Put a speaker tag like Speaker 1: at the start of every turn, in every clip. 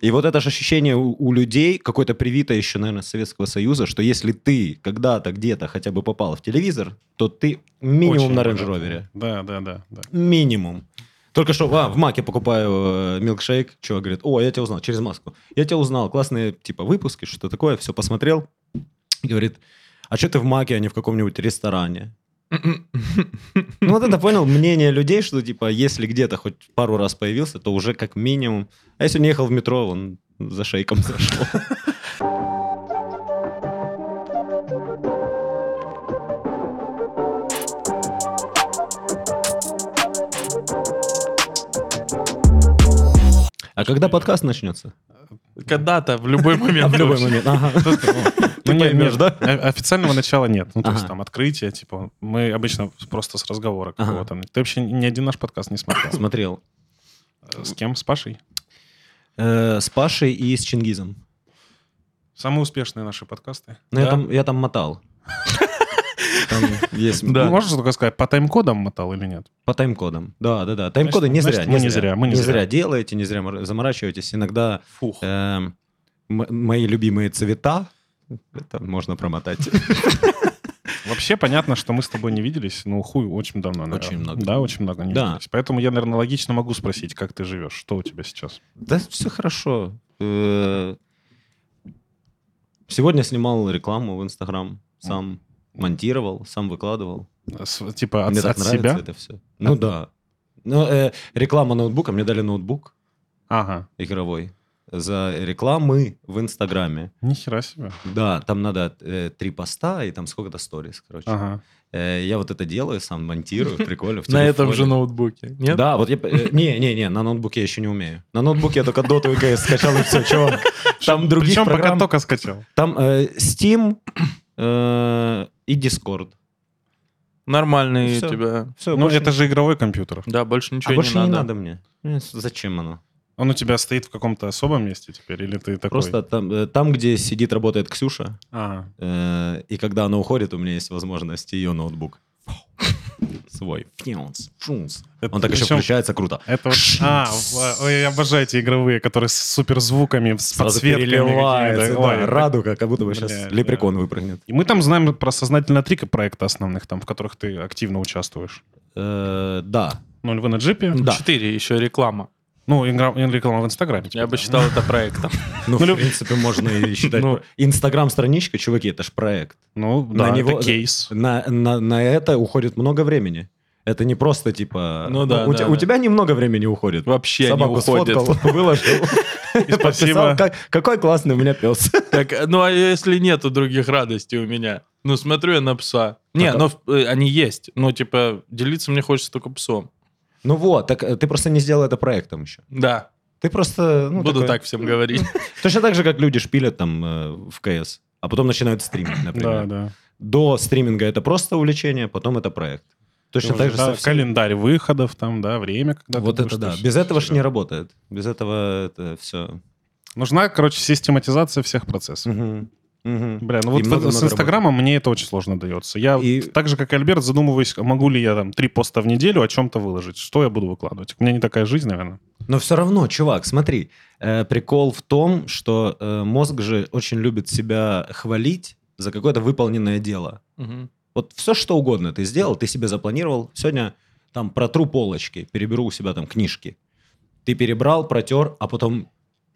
Speaker 1: И вот это же ощущение у, у людей, какое-то привито еще, наверное, с Советского Союза, что если ты когда-то где-то хотя бы попал в телевизор, то ты минимум
Speaker 2: Очень
Speaker 1: на
Speaker 2: богато.
Speaker 1: рейндж-ровере.
Speaker 2: Да, да, да. да.
Speaker 1: Минимум. Только что а, в Маке покупаю э, милкшейк, чувак говорит, о, я тебя узнал, через маску. Я тебя узнал, классные, типа, выпуски, что такое, все посмотрел. И говорит, а что ты в Маке, а не в каком-нибудь ресторане? Ну вот это понял мнение людей, что типа если где-то хоть пару раз появился, то уже как минимум. А если не ехал в метро, он за шейком зашел. А когда подкаст начнется?
Speaker 3: Когда-то, в любой момент.
Speaker 1: В любой момент. Ага.
Speaker 2: Ну, нет,
Speaker 1: поймешь,
Speaker 2: нет,
Speaker 1: да?
Speaker 2: Официального начала нет. Ну, то есть там открытие, типа, мы обычно просто с разговора
Speaker 1: Ага.
Speaker 2: какого-то. Ты вообще ни один наш подкаст не смотрел.
Speaker 1: Смотрел.
Speaker 2: Э, С кем? С Пашей?
Speaker 1: Э, С Пашей и с Чингизом.
Speaker 2: Самые успешные наши подкасты.
Speaker 1: Ну, я
Speaker 3: Да?
Speaker 1: там, я там мотал. Там есть
Speaker 3: Да.
Speaker 2: Ну, Можешь только сказать, по тайм-кодам мотал или нет?
Speaker 1: по тайм-кодам. Да, да, да. Тайм-коды не зря.
Speaker 2: мы не зря, мы не зря.
Speaker 1: делаете, не зря мор- заморачиваетесь. Иногда
Speaker 3: Фух.
Speaker 1: м- мои любимые цвета, это можно промотать.
Speaker 2: Вообще понятно, что мы с тобой не виделись, ну, хуй, очень давно. наверное.
Speaker 1: Очень много.
Speaker 2: Да, очень много не
Speaker 1: Да.
Speaker 2: виделись. Поэтому я, наверное, логично могу спросить, как ты живешь, что у тебя сейчас?
Speaker 1: Да, все хорошо. Э, Сегодня снимал рекламу в Инстаграм, сам монтировал, сам выкладывал.
Speaker 2: С- типа от,
Speaker 1: Мне так
Speaker 2: от
Speaker 1: нравится
Speaker 2: себя?
Speaker 1: это все. Ну да. Ну, э, реклама ноутбука, мне дали ноутбук
Speaker 2: Ага.
Speaker 1: игровой за рекламы в Инстаграме.
Speaker 2: Нихера себе.
Speaker 1: Да, там надо э, три поста и там сколько-то сторис, короче.
Speaker 2: Ага.
Speaker 1: Э, я вот это делаю, сам монтирую, прикольно.
Speaker 3: На этом же ноутбуке. Нет?
Speaker 1: Да, вот я... э, Не-не-не, на ноутбуке я еще не умею. На ноутбуке я только Dota и CS скачал, и все, чувак. Там других
Speaker 2: Причем пока только скачал.
Speaker 1: Там э, Steam э, и Discord.
Speaker 3: Нормальный
Speaker 1: Всё.
Speaker 3: у тебя.
Speaker 1: Все,
Speaker 2: Ну, это же игровой компьютер.
Speaker 3: Да, больше ничего
Speaker 1: а больше
Speaker 3: не
Speaker 1: не
Speaker 3: надо.
Speaker 1: надо мне. Э, Зачем оно?
Speaker 2: Он у тебя стоит в каком-то особом месте теперь, или ты такой?
Speaker 1: Просто там, э, там, где сидит, работает Ксюша,
Speaker 2: Ага.
Speaker 1: э, и когда она уходит, у меня есть возможность ее ноутбук. Свой. Фьюнс, фьюнс.
Speaker 2: Это
Speaker 1: Он так еще включается круто.
Speaker 2: Это вот... А, в- ой, я обожаю эти игровые, которые с суперзвуками, с
Speaker 1: Сразу
Speaker 2: подсветками.
Speaker 1: переливается, да,
Speaker 2: Ой,
Speaker 1: радуга, как будто бы сейчас
Speaker 2: Бля,
Speaker 1: лепрекон выпрыгнет.
Speaker 2: И мы там знаем про сознательно три проекта основных, там, в которых ты активно участвуешь.
Speaker 1: Э, Да.
Speaker 2: Ну, львы на джипе.
Speaker 1: Да.
Speaker 3: Четыре, еще реклама.
Speaker 2: Ну, реклама в Инстаграме.
Speaker 3: Я бы считал это проектом.
Speaker 1: Ну,
Speaker 2: Ну,
Speaker 1: в
Speaker 2: люб-
Speaker 1: принципе, можно и считать.
Speaker 2: Ну.
Speaker 1: Инстаграм-страничка, чуваки, это ж проект.
Speaker 2: Ну,
Speaker 1: на
Speaker 2: да,
Speaker 1: него-
Speaker 2: это кейс.
Speaker 1: На, на, на это уходит много времени. Это не просто типа...
Speaker 3: Ну да,
Speaker 1: у,
Speaker 3: да,
Speaker 1: те-
Speaker 3: да.
Speaker 1: у тебя немного времени уходит.
Speaker 3: Вообще не
Speaker 1: Собаку
Speaker 3: уходит.
Speaker 1: сфоткал, выложил.
Speaker 2: спасибо.
Speaker 1: Как- какой классный у меня пес.
Speaker 3: Так, ну а если нету других радостей у меня? Ну, смотрю я на пса. Не,
Speaker 1: а-
Speaker 3: ну э, они есть. Ну, типа, делиться мне хочется только псом.
Speaker 1: Ну вот, так э, ты просто не сделал это проектом еще.
Speaker 3: Да,
Speaker 1: Ты просто... ну,
Speaker 3: буду
Speaker 1: такой-
Speaker 3: так всем говорить.
Speaker 1: Точно так же, как люди шпилят там э, в КС, а потом начинают стримить,
Speaker 2: Да,
Speaker 1: например.
Speaker 2: да.
Speaker 1: До стриминга это просто увлечение, потом это проект. Точно так же
Speaker 2: Да,
Speaker 1: со всем.
Speaker 2: календарь выходов, там, да, время, когда
Speaker 1: Вот это да. Без этого ж
Speaker 2: всё.
Speaker 1: не работает. Без этого это все.
Speaker 2: Нужна, короче, систематизация всех процессов. Бля, ну
Speaker 1: И
Speaker 2: вот
Speaker 1: много-много
Speaker 2: с Инстаграмом мне это очень сложно дается. Я
Speaker 1: И-
Speaker 2: так же, как и Альберт, задумываюсь, могу ли я там три поста в неделю о чем-то выложить. Что я буду выкладывать? У меня не такая жизнь, наверное.
Speaker 1: Но все равно, чувак, смотри, э, прикол в том, что э, мозг же очень любит себя хвалить за какое-то выполненное дело.
Speaker 3: Мгм.
Speaker 1: Вот все, что угодно ты сделал, ты себе запланировал. Сегодня там протру полочки, переберу у себя там книжки. Ты перебрал, протер, а потом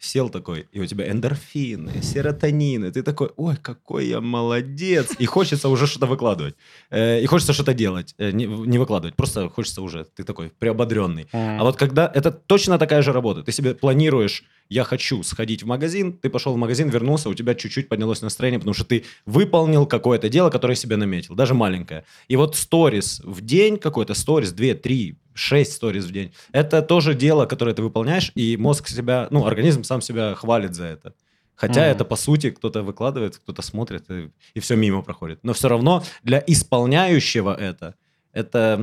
Speaker 1: сел такой, и у тебя эндорфины, серотонины. Ты такой, ой, какой я молодец. И хочется уже что-то выкладывать. Э, И хочется что-то делать. Э, Не не выкладывать, просто хочется уже, ты такой приободренный. А вот когда это точно такая же работа, ты себе планируешь, я хочу сходить в магазин, ты пошел в магазин, вернулся, у тебя чуть-чуть поднялось настроение, потому что ты выполнил какое-то дело, которое себе наметил, даже маленькое. И вот сторис в день какой-то, сторис, 2, 3, 6 сторис в день, это тоже дело, которое ты выполняешь, и мозг себя, ну, организм сам себя хвалит за это. Хотя
Speaker 2: Мгм.
Speaker 1: это, по сути, кто-то выкладывает, кто-то смотрит, и, и все мимо проходит. Но все равно для исполняющего это, это,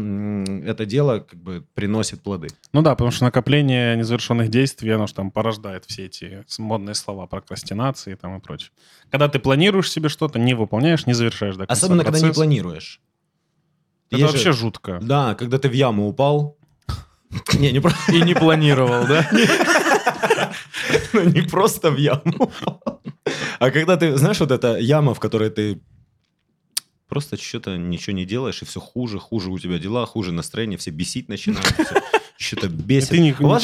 Speaker 1: это дело как бы приносит плоды.
Speaker 2: Ну да, потому что накопление незавершенных действий, оно же там порождает все эти модные слова прокрастинации там и прочее. Когда ты планируешь себе что-то, не выполняешь, не завершаешь до конца
Speaker 1: Особенно, когда не
Speaker 2: процесс,
Speaker 1: планируешь.
Speaker 2: Это
Speaker 1: Есть же-
Speaker 2: вообще жутко.
Speaker 1: Да, когда ты в яму упал, Не, не
Speaker 3: И не планировал, да?
Speaker 1: не просто в яму. А когда ты, знаешь, вот эта яма, в которой ты просто что-то ничего не делаешь, и все хуже, хуже у тебя дела, хуже настроение, все бесить начинают, что-то бесит.
Speaker 2: Ты
Speaker 1: у вас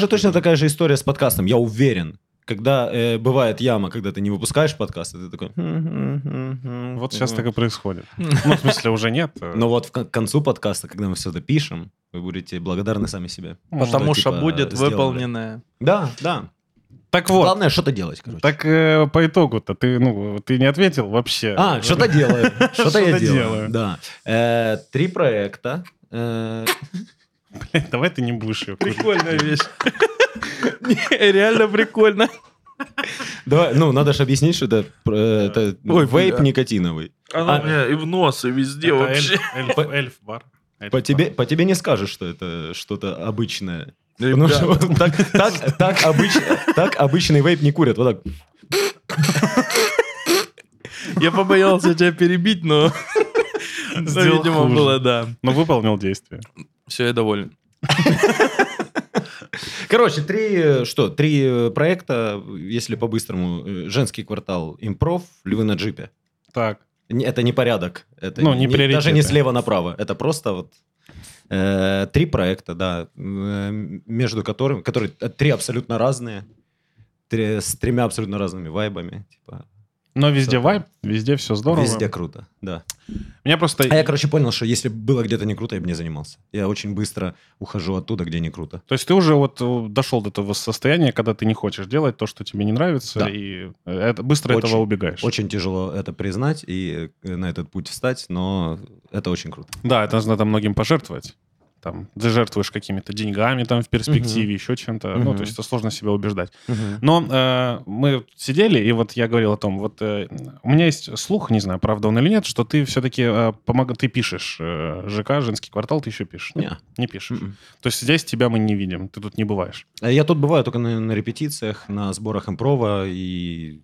Speaker 1: же точно такая же история с подкастом, я уверен. Когда э, бывает яма, когда ты не выпускаешь подкаст, и ты такой... «Хм,
Speaker 2: Вот сейчас так и происходит. Ну, в смысле, уже нет. э,
Speaker 1: Но вот в кон- концу подкаста, когда мы все это пишем, вы будете благодарны сами себе.
Speaker 3: Потому
Speaker 1: типа,
Speaker 3: что будет
Speaker 1: сделали.
Speaker 3: выполненное.
Speaker 1: Да, да.
Speaker 2: Так вот,
Speaker 1: Главное что-то делать, короче.
Speaker 2: так э, по итогу-то ты, ну, ты не ответил вообще.
Speaker 1: А, что-то делаю. Что-то я делаю. Да. Э, Три проекта. Э,
Speaker 2: давай ты не будешь ее.
Speaker 3: Прикольная вещь. Реально прикольно.
Speaker 1: Давай, ну, надо же объяснить, что это, э, это
Speaker 3: Ой,
Speaker 1: вейп
Speaker 3: бля.
Speaker 1: никотиновый.
Speaker 3: Она
Speaker 1: А-
Speaker 3: у меня и в нос, и везде
Speaker 2: Это
Speaker 3: вообще.
Speaker 2: эльф- эльф- эльф-бар.
Speaker 1: По тебе, по тебе не скажешь, что это что-то обычное. Ну, что вот так, так, так, обыч- так обычный вейп не курят. Вот так.
Speaker 3: Я побоялся тебя перебить, но... но,
Speaker 2: Сделал
Speaker 3: видимо,
Speaker 2: хуже.
Speaker 3: было, да.
Speaker 2: Но выполнил действие.
Speaker 3: Все, я доволен.
Speaker 1: Короче, три, э, что, три э, проекта, если по-быстрому. Э, Женский квартал импров, львы на джипе.
Speaker 2: Так,
Speaker 1: Не- Это не порядок. Это
Speaker 2: Ну, не приоритеты.
Speaker 1: Даже не слева направо. Это просто вот э, три проекта, да, между которыми, которые три абсолютно разные, три- с тремя абсолютно разными вайбами. Типа,
Speaker 2: но везде
Speaker 1: Всё.
Speaker 2: вайб, везде все здорово.
Speaker 1: везде круто, да.
Speaker 2: Меня просто...
Speaker 1: А я, короче, понял, что если бы было где-то не круто, я бы не занимался. Я очень быстро ухожу оттуда, где не круто.
Speaker 2: То есть ты уже вот э, дошел до того состояния, когда ты не хочешь делать то, что тебе не нравится,
Speaker 1: Да.
Speaker 2: и это, быстро
Speaker 1: Очень-
Speaker 2: этого убегаешь.
Speaker 1: Очень тяжело это признать и э, на этот путь встать, но это очень круто.
Speaker 2: Да, это надо многим пожертвовать. Там, ты жертвуешь какими-то деньгами там в перспективе, еще чем-то. Ну,
Speaker 1: Мгм.
Speaker 2: то есть это сложно себя убеждать. Но э, мы сидели, и вот я говорил о том, вот э, у меня есть слух, не знаю, правда он или нет, что ты все-таки э, помог... ты пишешь э, ЖК, женский квартал, ты еще пишешь.
Speaker 1: Не.
Speaker 2: Не пишешь.
Speaker 1: Мгм.
Speaker 2: То есть здесь тебя мы не видим, ты тут не бываешь.
Speaker 1: А Я тут бываю только на, на репетициях, на сборах импрова и,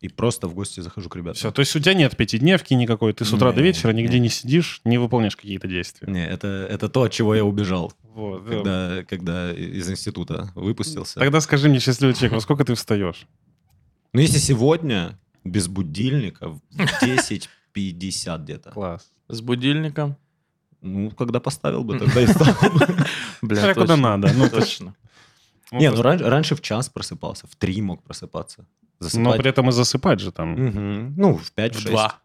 Speaker 1: и просто в гости захожу к ребятам.
Speaker 2: Все, то есть у тебя нет пятидневки никакой, ты с утра до
Speaker 1: Не,
Speaker 2: вечера нигде
Speaker 1: не.
Speaker 2: не сидишь, не выполняешь какие-то действия.
Speaker 1: Не, это, это то, от чего я убежал,
Speaker 2: Вот,
Speaker 1: когда, когда из института выпустился.
Speaker 2: Тогда скажи мне, счастливый человек, во сколько ты встаешь?
Speaker 1: Ну, если сегодня без будильника в 10.50 где-то.
Speaker 2: Класс.
Speaker 3: С будильником.
Speaker 1: Ну, когда поставил бы, тогда и стал.
Speaker 3: Бля,
Speaker 2: Смотря куда надо. Ну,
Speaker 3: Точно.
Speaker 1: Не, ну ран- раньше в час просыпался, в 3 мог просыпаться.
Speaker 2: Но
Speaker 1: Засыпать.
Speaker 2: при этом и засыпать же там.
Speaker 1: Мгм. Ну, в 5
Speaker 3: В
Speaker 1: 6.
Speaker 3: два.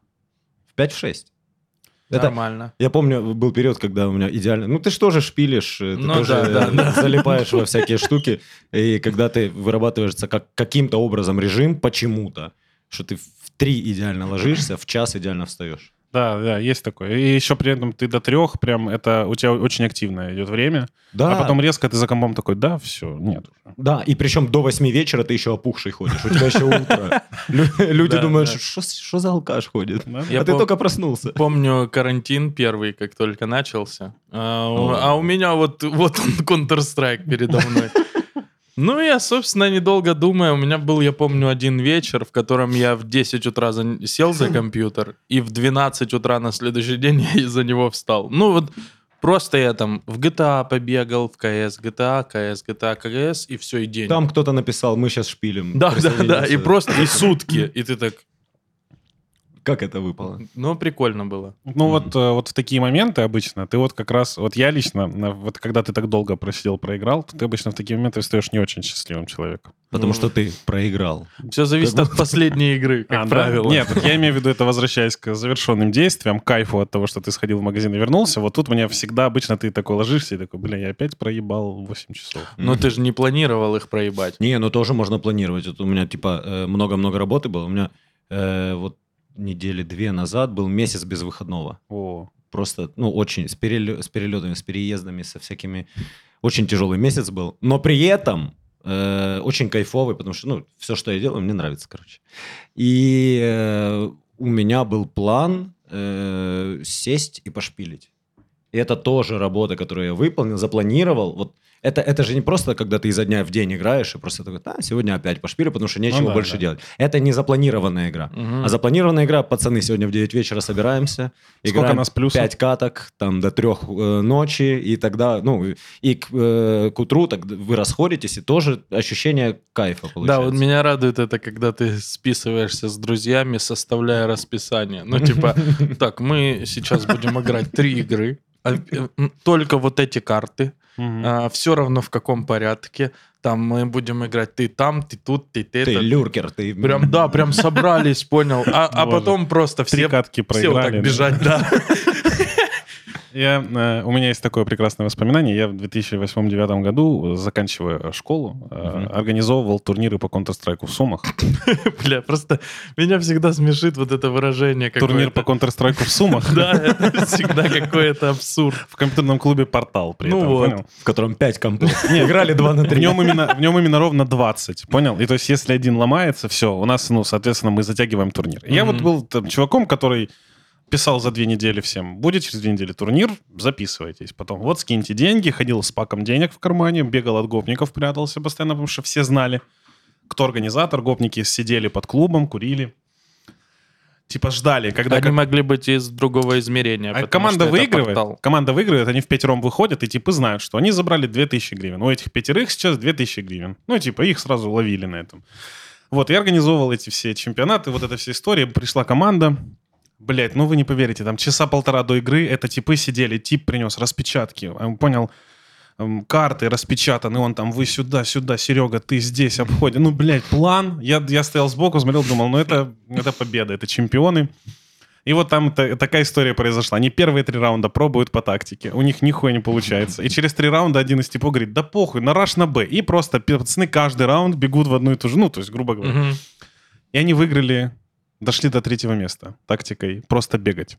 Speaker 1: В 5 6. Это,
Speaker 3: Нормально.
Speaker 1: Я помню, был период, когда у меня идеально... Ну, ты же тоже шпилишь, э, ты
Speaker 3: Ну
Speaker 1: тоже
Speaker 3: да, да, да.
Speaker 1: залипаешь во всякие штуки. И когда ты вырабатываешься как, каким-то образом режим, почему-то, что ты в три идеально ложишься, в час идеально встаешь.
Speaker 2: Да, да, есть такое. И еще при этом ты до трех, прям это у тебя очень активное идет время.
Speaker 1: Да,
Speaker 2: А потом резко ты за компом такой, да, все, нет уже.
Speaker 1: да, и причем до 8 вечера ты еще опухший ходишь, у тебя еще утро. Лю- Люди думают, что что за алкаш ходит? А ты только проснулся.
Speaker 3: Помню карантин первый, как только начался. А, а у меня вот, вот он Counter-Strike передо мной. Ну, я, собственно, недолго думая, у меня был, я помню, один вечер, в котором я в 10 утра за- сел за компьютер, и в 12 утра на следующий день я из-за него встал. Ну, вот просто я там в GTA побегал, в CS, GTA, CS, GTA, CS, и все, и день.
Speaker 1: Там кто-то написал, мы сейчас шпилим.
Speaker 3: Да, да, да, и просто и сутки, и ты так,
Speaker 1: Как это выпало?
Speaker 3: ну, прикольно было.
Speaker 2: Ну вот, э, вот в такие моменты обычно, ты вот как раз, вот я лично, вот когда ты так долго просидел, проиграл, то ты обычно в такие моменты встаешь не очень счастливым человеком.
Speaker 1: Потому
Speaker 3: Ну.
Speaker 1: что ты проиграл.
Speaker 3: Все зависит от последней игры, как
Speaker 2: А, да?
Speaker 3: правило.
Speaker 2: Нет, я имею в виду это возвращаясь к завершенным действиям, кайфу от того, что ты сходил в магазин и вернулся. Вот тут у меня всегда обычно ты такой ложишься и такой, бля, я опять проебал 8 часов.
Speaker 3: Но ты же не планировал их проебать.
Speaker 1: Не, ну тоже можно планировать. Вот у меня типа э, много-много работы было. У меня э, вот недели две назад был месяц без выходного.
Speaker 2: О,
Speaker 1: Просто, ну, очень, с, перелё- с перелетами, с переездами, со всякими... Очень тяжелый месяц был. Но при этом э, очень кайфовый, потому что, ну, все, что я делаю, мне нравится, короче. И э, у меня был план э, сесть и пошпилить. И это тоже работа, которую я выполнил, запланировал. Вот Это, это же не просто, когда ты изо дня в день играешь и просто такой, да, сегодня опять пошпилю, потому что нечего
Speaker 2: Ну да,
Speaker 1: больше
Speaker 2: да.
Speaker 1: делать. Это не запланированная игра.
Speaker 3: Мгм.
Speaker 1: А запланированная игра, пацаны, сегодня в 9 вечера собираемся,
Speaker 2: Сколько
Speaker 1: играем
Speaker 2: нас плюсов?
Speaker 1: 5 каток, там, до 3 ночи, и тогда, ну, и к, э, к утру так вы расходитесь, и тоже ощущение кайфа
Speaker 3: Да,
Speaker 1: получается.
Speaker 3: вот меня радует это, когда ты списываешься с друзьями, составляя расписание. Ну, типа, так, мы сейчас будем играть три игры, а, э, только вот эти карты,
Speaker 2: Мгм.
Speaker 3: все равно в каком порядке. Там мы будем играть ты там, ты тут, ты, ты,
Speaker 1: Ты
Speaker 3: это.
Speaker 1: люркер, ты...
Speaker 3: Прям, да, прям собрались, понял. А, а потом просто
Speaker 2: Три
Speaker 3: все, все вот
Speaker 2: проиграли.
Speaker 3: так бежать, да.
Speaker 2: Я, э, у меня есть такое прекрасное воспоминание. Я в 2008-2009 году, заканчивая школу, э,
Speaker 1: Мгм.
Speaker 2: организовывал турниры по Counter-Strike в Сумах.
Speaker 3: Бля, просто меня всегда смешит вот это выражение.
Speaker 2: Турнир по. Counter-Strike в Сумах.
Speaker 3: Да, это всегда какой-то абсурд.
Speaker 2: В компьютерном клубе «Портал» при
Speaker 3: Ну
Speaker 2: этом, понял?
Speaker 1: в котором 5 компов.
Speaker 2: Нет,
Speaker 1: Играли 2 на
Speaker 2: В
Speaker 1: 3.
Speaker 2: нем, именно, в нем именно ровно 20, понял? И то есть, если один ломается, все, у нас, ну, соответственно, мы затягиваем турнир. Я вот был там чуваком, который писал за две недели всем, будет через две недели турнир, записывайтесь. Потом вот скиньте деньги, ходил с паком денег в кармане, бегал от гопников, прятался постоянно, потому что все знали, кто организатор. Гопники сидели под клубом, курили. Типа ждали, когда...
Speaker 3: Они
Speaker 2: как-
Speaker 3: могли быть из другого измерения.
Speaker 2: а команда выигрывает, команда выигрывает, они в пятером выходят, и типы знают, что они забрали 2000 гривен. У этих пятерых сейчас 2000 гривен. Ну, типа, их сразу ловили на этом. Вот, я организовывал эти все чемпионаты, вот эта вся история. Пришла команда, Блять, ну вы не поверите, там часа полтора до игры это типы сидели, тип принес распечатки, он понял, эм, карты распечатаны, он там, вы сюда, сюда, Серега, ты здесь, обходи. Ну, блядь, план. Я, я стоял сбоку, смотрел, думал, ну это, это победа, это чемпионы. И вот там та- такая история произошла. Они первые три раунда пробуют по тактике. У них нихуя не получается. И через три раунда один из типов говорит, да похуй, на раш на Б. И просто пацаны каждый раунд бегут в одну и ту же, ну, то есть, грубо говоря.
Speaker 3: Мгм.
Speaker 2: И они выиграли, дошли до третьего места тактикой просто бегать.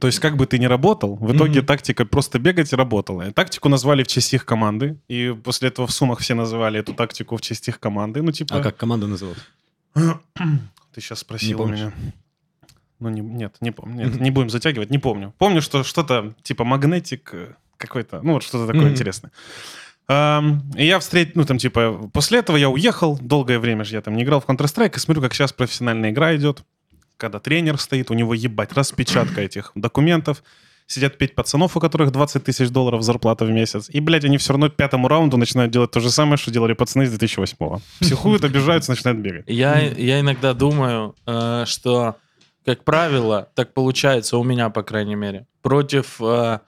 Speaker 2: То есть, как бы ты ни работал, в итоге
Speaker 1: Мгм.
Speaker 2: тактика просто бегать работала. И тактику назвали в честь их команды. И после этого в суммах все называли эту тактику в честь их команды. Ну, типа...
Speaker 1: А как команда называлась?
Speaker 2: Ты сейчас спросил меня. Ну, не, нет, не помню. Нет, не будем затягивать, не помню. Помню, что что-то типа магнетик э, какой-то, ну, вот что-то такое
Speaker 1: Мгм.
Speaker 2: интересное. И я встретил, ну, там, типа, после этого я уехал, долгое время же я там не играл в Counter-Strike, и смотрю, как сейчас профессиональная игра идет, когда тренер стоит, у него, ебать, распечатка этих документов, сидят пять пацанов, у которых 20 тысяч долларов зарплата в месяц, и, блядь, они все равно пятому раунду начинают делать то же самое, что делали пацаны из 2008-го. Психуют, обижаются, начинают бегать.
Speaker 3: Я, я иногда думаю, э, что, как правило, так получается у меня, по крайней мере, против, э,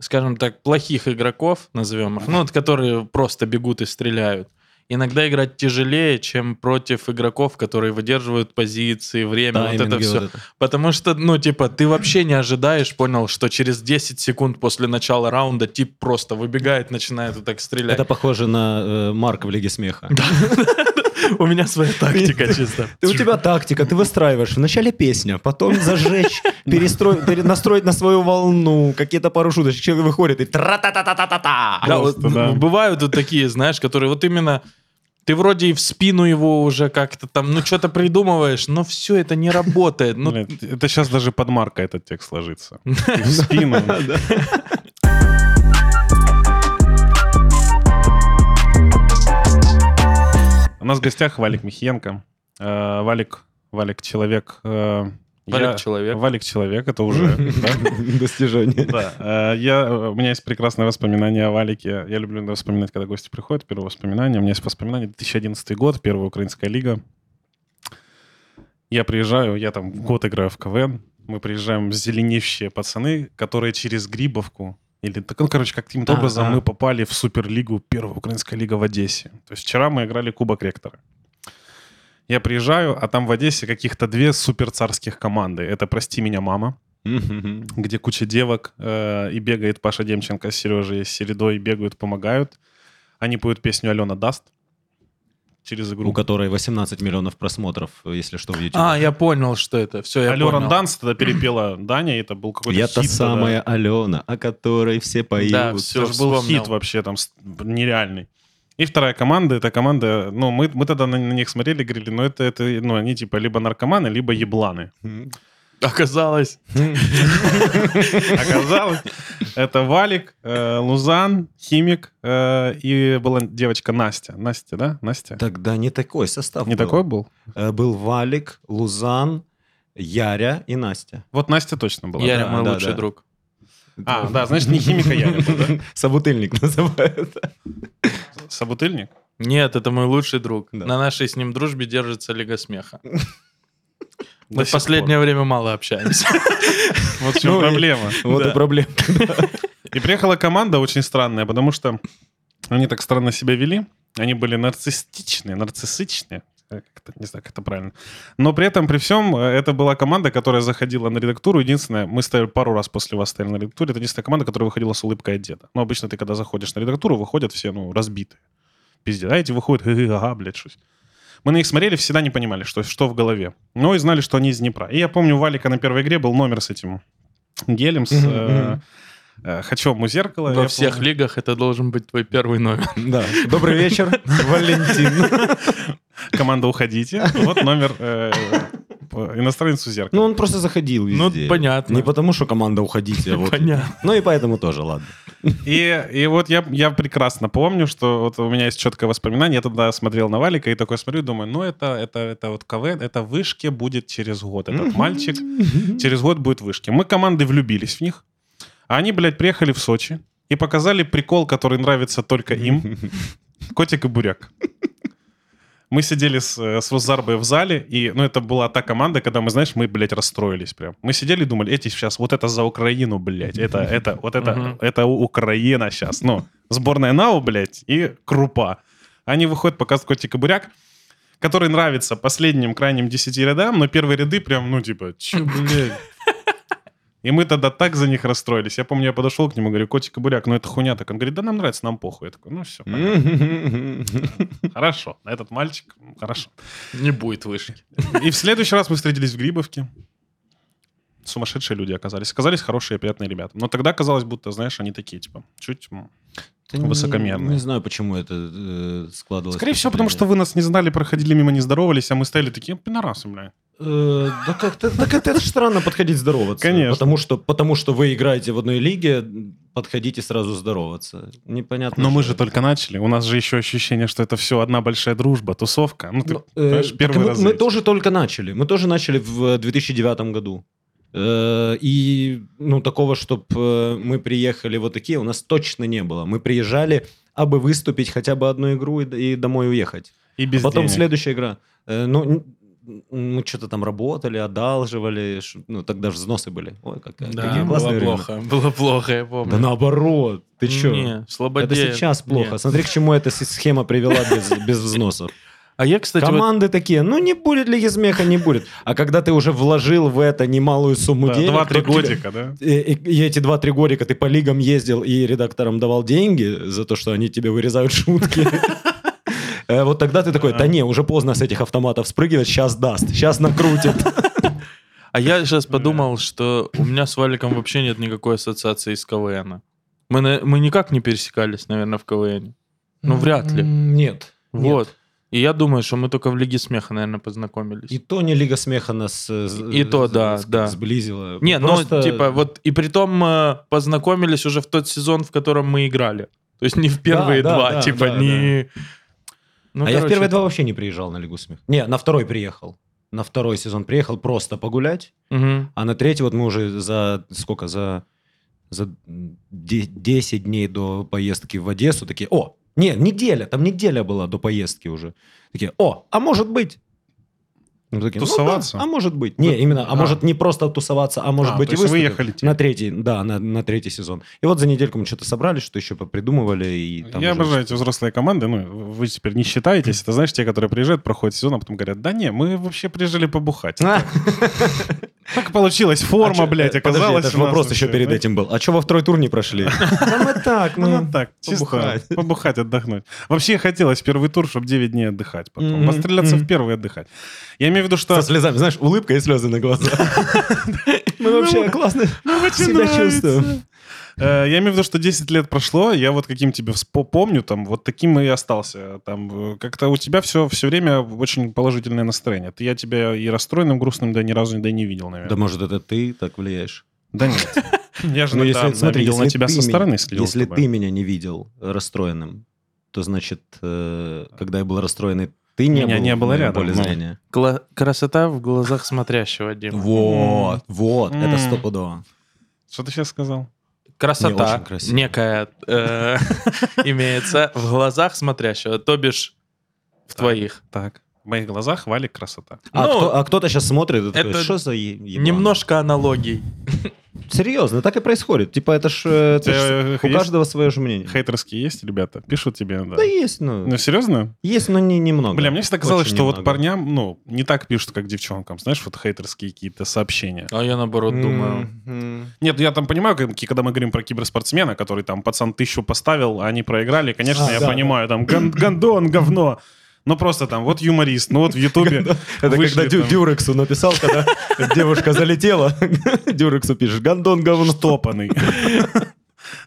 Speaker 3: скажем так, плохих игроков, назовем их, ну, вот, которые просто бегут и стреляют, иногда играть тяжелее, чем против игроков, которые выдерживают позиции, время, вот это
Speaker 1: Тайминги
Speaker 3: все.
Speaker 1: вот это.
Speaker 3: Потому что, ну, типа, ты вообще не ожидаешь, понял, что через 10 секунд после начала раунда тип просто выбегает, начинает вот так стрелять.
Speaker 1: Это похоже на э, Марка в Лиге Смеха.
Speaker 3: У меня своя тактика чисто.
Speaker 1: Ты, у тебя тактика, ты выстраиваешь вначале песня, потом зажечь, перестроить, пере- настроить на свою волну, какие-то пару шуточек, человек выходит и тра-та-та-та-та-та.
Speaker 3: Да, вот
Speaker 2: Просто, да.
Speaker 3: бывают вот такие, знаешь, которые вот именно ты вроде и в спину его уже как-то там, ну, что-то придумываешь, но все это не работает. Ну,
Speaker 2: Блин, это сейчас даже под Марка этот текст ложится. И в спину. У нас в гостях Валик Михиенко. Э, Валик, Валик человек. э,
Speaker 3: Валик
Speaker 2: я-
Speaker 3: человек.
Speaker 2: Валик человек, это уже.
Speaker 1: Достижение.
Speaker 2: Да. Э, Я, у меня есть прекрасное воспоминание о Валике. Я люблю вспоминать, когда гости приходят. Первое воспоминание. У меня есть воспоминание. 2011 год, первая украинская лига. Я приезжаю, я там год играю в КВН. Мы приезжаем зеленеющие пацаны, которые через Грибовку или, так, ну, короче, каким-то
Speaker 1: А,
Speaker 2: образом мы попали в Суперлигу, первая украинская лига в Одессе. То есть вчера мы играли Кубок Ректора. Я приезжаю, а там в Одессе каких-то две суперцарских команды. Это «Прости меня, мама», где куча девок, э, и бегает Паша Демченко с Сережей, с Середой, бегают, помогают. Они поют песню «Алена даст» через игру.
Speaker 1: У которой 18 миллионов просмотров, если что, в YouTube.
Speaker 3: А, я понял, что это. Все, я
Speaker 2: Алена. Данс тогда перепела Даня, и это был какой-то
Speaker 1: Я
Speaker 2: хит
Speaker 1: та самая Алена, о которой все поют.
Speaker 3: Да,
Speaker 2: Это
Speaker 3: всё.
Speaker 2: же был
Speaker 3: вспомнил.
Speaker 2: хит вообще там нереальный. И вторая команда, это команда, ну, мы, мы тогда на, на них смотрели, говорили, ну, это, это, ну, они типа либо наркоманы, либо ебланы.
Speaker 1: Мгм.
Speaker 3: Оказалось.
Speaker 2: Оказалось, это Валик, э, Лузан, Химик э, и была девочка Настя. Настя, да? Настя?
Speaker 1: Тогда не такой состав
Speaker 2: Не
Speaker 1: был.
Speaker 2: такой был?
Speaker 1: Э, Был Валик, Лузан, Яря и Настя.
Speaker 2: Вот Настя точно была.
Speaker 3: Яря
Speaker 1: да,
Speaker 3: мой
Speaker 1: да,
Speaker 3: лучший
Speaker 1: да.
Speaker 3: друг.
Speaker 2: А, да, значит, не химика Яря был, да?
Speaker 1: Собутыльник называют.
Speaker 2: Собутыльник?
Speaker 3: Нет, это мой лучший друг.
Speaker 1: Да.
Speaker 3: На нашей с ним дружбе держится Лига Смеха. Мы в последнее время мало общаемся.
Speaker 2: Вот в чем
Speaker 1: Ну и-
Speaker 2: проблема.
Speaker 1: Вот
Speaker 3: Да.
Speaker 1: и проблема.
Speaker 2: И приехала команда очень странная, потому что они так странно себя вели. Они были нарциссичные, нарциссичные. Э, Не знаю, как это правильно. Но при этом, при всем, э, это была команда, которая заходила на редактуру. Единственное, мы стояли пару раз после вас стояли на редактуре. Это единственная команда, которая выходила с улыбкой одета. Ну, обычно ты, когда заходишь на редактуру, выходят все, ну, разбитые. Пиздец. А эти выходят, «Га-га, ага, блядь, что мы на них смотрели, всегда не понимали, что, что в голове. Но и знали, что они из Днепра. И я помню, у Валика на первой игре был номер с этим гелем, с э, э, «Хочу у зеркало».
Speaker 3: Во всех
Speaker 2: помню.
Speaker 3: лигах это должен быть твой первый номер.
Speaker 1: Да. Добрый вечер, Валентин.
Speaker 2: Команда «Уходите». Вот номер э, по- иностранец у
Speaker 1: Ну, он просто заходил везде.
Speaker 3: Ну, понятно.
Speaker 1: Не потому, что команда уходите, а вот.
Speaker 3: Понятно.
Speaker 1: Ну и поэтому тоже, ладно.
Speaker 2: И, и вот я, я прекрасно помню, что вот у меня есть четкое воспоминание. Я тогда смотрел на Валика и такой смотрю, думаю, ну это, это, это вот КВН, это в вышке будет через год. Этот мальчик через год будет в вышке. Мы команды влюбились в них. А они, блядь, приехали в Сочи и показали прикол, который нравится только им. Котик и буряк. Мы сидели с, э, с Зарбой в зале, и, ну, это была та команда, когда мы, знаешь, мы, блядь, расстроились прям. Мы сидели и думали, эти сейчас, вот это за Украину, блядь, это, это, вот это, это Украина сейчас, ну, сборная НАУ, блядь, и Крупа. Они выходят, показывают Котик и буряк, который нравится последним крайним десяти рядам, но первые ряды прям, ну, типа, чё, блядь. И мы тогда так за них расстроились. Я помню, я подошел к нему, говорю, котик и буряк, ну это хуйня. Так он говорит, да нам нравится, нам похуй. Я такой, ну все, хорошо. Этот мальчик, хорошо.
Speaker 3: Не будет вышки.
Speaker 2: И в следующий раз мы встретились в Грибовке. Сумасшедшие люди оказались. Оказались хорошие, приятные ребята. Но тогда казалось, будто, знаешь, они такие, типа, чуть... м,
Speaker 1: Да не-
Speaker 2: Высокомерные.
Speaker 1: Не знаю, почему это э, складывалось.
Speaker 2: Скорее всего, потому что вы нас не знали, проходили мимо, не здоровались, а мы стояли такие, пидорасы, бля.
Speaker 1: Э, Да как-то, так это ж странно подходить здороваться.
Speaker 2: Конечно.
Speaker 1: Потому что, потому что вы играете в одной лиге, подходите сразу здороваться. Непонятно.
Speaker 2: Но мы же
Speaker 1: это.
Speaker 2: только начали. У нас же еще ощущение, что это все одна большая дружба, тусовка. Ну, ты,
Speaker 1: э,
Speaker 2: понимаешь, первый раз
Speaker 1: мы тоже только начали. Мы тоже начали в 2009 году. Э, И ну такого, чтобы мы приехали вот такие, у нас точно не было. Мы приезжали, абы выступить хотя бы одну игру и, домой уехать.
Speaker 2: И без
Speaker 1: А потом
Speaker 2: денег.
Speaker 1: следующая игра. Ну, мы что-то там работали, одалживали, ну тогда же взносы были. Ой, как, какие
Speaker 3: Да,
Speaker 1: классные
Speaker 3: было
Speaker 1: времена.
Speaker 3: плохо. Было плохо, я помню.
Speaker 1: Да наоборот, ты что?
Speaker 3: Не, слабодея.
Speaker 1: Это сейчас плохо.
Speaker 3: Нет.
Speaker 1: Смотри, к чему эта схема привела без, без взносов.
Speaker 3: А я, кстати, вот
Speaker 1: Команды такие, ну не будет ли смеха, не будет. А когда ты уже вложил в это немалую сумму
Speaker 2: Да,
Speaker 1: денег...
Speaker 2: Два-три
Speaker 1: то тебе-
Speaker 2: годика, да?
Speaker 1: И, и- и эти два-три годика ты по лигам ездил и редакторам давал деньги за то, что они тебе вырезают шутки. Э, Вот тогда ты такой, да не, уже поздно с этих автоматов спрыгивать, сейчас даст, сейчас накрутит.
Speaker 3: А я сейчас подумал, что у меня с Валиком вообще нет никакой ассоциации с КВН. Мы, на- мы никак не пересекались, наверное, в КВН. Ну, вряд ли.
Speaker 1: Нет.
Speaker 3: Вот. И я думаю, что мы только в Лиге Смеха, наверное, познакомились.
Speaker 1: И то не Лига Смеха нас э,
Speaker 3: И то, да,
Speaker 1: с-
Speaker 3: да.
Speaker 1: сблизила.
Speaker 3: Не,
Speaker 1: Просто-
Speaker 3: ну, типа, вот, и притом э, познакомились уже в тот сезон, в котором мы играли. То есть не в первые
Speaker 1: да,
Speaker 3: два,
Speaker 1: да,
Speaker 3: типа,
Speaker 1: да,
Speaker 3: не... Ну,
Speaker 1: а я в
Speaker 3: короче,
Speaker 1: первые два вообще не приезжал на Лигу Смеха. Не, на второй приехал. На второй сезон приехал просто погулять.
Speaker 3: мгм.
Speaker 1: А на третий вот мы уже за сколько? За, за де- 10 дней до поездки в Одессу такие, о, не, неделя, там неделя была до поездки уже. Такие, о, а может быть? Мы такие, «Ну да,
Speaker 2: Тусоваться?
Speaker 1: а может быть. Не, именно, а,
Speaker 2: А.
Speaker 1: может не просто тусоваться, а может
Speaker 2: А,
Speaker 1: быть
Speaker 2: то
Speaker 1: и
Speaker 2: есть вы
Speaker 1: выступим.
Speaker 2: ехали, типа.
Speaker 1: На третий, да, на, на третий сезон. И вот за недельку мы что-то собрали, что еще попридумывали. И там
Speaker 2: Я
Speaker 1: уже
Speaker 2: обожаю эти взрослые команды. Ну, вы теперь не считаетесь. Это, знаешь, те, которые приезжают, проходят сезон, а потом говорят, да не, мы вообще приезжали побухать.
Speaker 1: А,
Speaker 2: Так получилось. Форма,
Speaker 1: а
Speaker 2: блядь,
Speaker 1: э, подожди,
Speaker 2: оказалась.
Speaker 1: это
Speaker 2: у нас
Speaker 1: вопрос еще перед этим был. А что во второй тур не прошли? Да мы так,
Speaker 2: Ну,
Speaker 1: мы...
Speaker 2: ну так,
Speaker 1: побухать.
Speaker 2: побухать, отдохнуть. Вообще хотелось первый тур, чтобы 9 дней отдыхать потом. Постреляться в первый отдыхать. Я имею в виду, что...
Speaker 1: Со слезами, знаешь, улыбка и слезы на глазах. Мы вообще классно себя чувствуем.
Speaker 2: Э, Я имею в виду, что 10 лет прошло, я вот каким тебе помню, там, вот таким и остался. Там, э, как-то у тебя все, все время очень положительное настроение. Ты, я тебя и расстроенным, грустным, да, ни разу да, и не видел,
Speaker 1: Да
Speaker 2: наверное.
Speaker 1: может это ты так влияешь?
Speaker 2: Да нет. Я же
Speaker 1: Ну,
Speaker 2: иногда
Speaker 1: если, смотри,
Speaker 2: видел
Speaker 1: если
Speaker 2: на тебя со стороны, следил
Speaker 1: Если ты меня не видел расстроенным, то значит, э, когда я был расстроенный, ты не
Speaker 2: Меня
Speaker 1: был
Speaker 2: не было рядом,
Speaker 1: поле
Speaker 2: ну.
Speaker 1: зрения.
Speaker 3: Гла- Красота в глазах смотрящего, Дима.
Speaker 1: Вот, вот, это стопудово.
Speaker 2: Что ты сейчас сказал?
Speaker 3: Красота некая э, имеется в глазах смотрящего, то бишь в твоих.
Speaker 2: Так. В моих глазах Валик красота.
Speaker 1: А,
Speaker 3: Ну,
Speaker 1: кто, а кто-то сейчас смотрит и такой,
Speaker 3: это
Speaker 1: что за е- еблан?»
Speaker 3: Немножко аналогий.
Speaker 1: Серьезно, так и происходит. Типа это ж, э, это ж
Speaker 2: тебя
Speaker 1: у
Speaker 2: есть
Speaker 1: каждого свое же мнение.
Speaker 2: Хейтерские есть ребята? Пишут тебе, да.
Speaker 1: Да есть, ну,
Speaker 2: Ну, серьезно?
Speaker 1: есть, но не немного.
Speaker 2: Бля, мне всегда казалось,
Speaker 1: Очень
Speaker 2: что вот
Speaker 1: немного.
Speaker 2: парням, ну, не так пишут, как девчонкам. Знаешь, вот хейтерские какие-то сообщения.
Speaker 3: А я наоборот думаю.
Speaker 1: М-м.
Speaker 2: Нет, я там понимаю, когда мы говорим про киберспортсмена, который там пацан тысячу поставил, а они проиграли, конечно,
Speaker 1: А,
Speaker 2: я
Speaker 1: да,
Speaker 2: понимаю, там ган- гандон, говно. Ну просто там, вот юморист, ну вот в Ютубе
Speaker 1: Это когда Дюрексу написал, когда девушка залетела, Дюрексу пишешь, гандон говно.
Speaker 2: штопанный.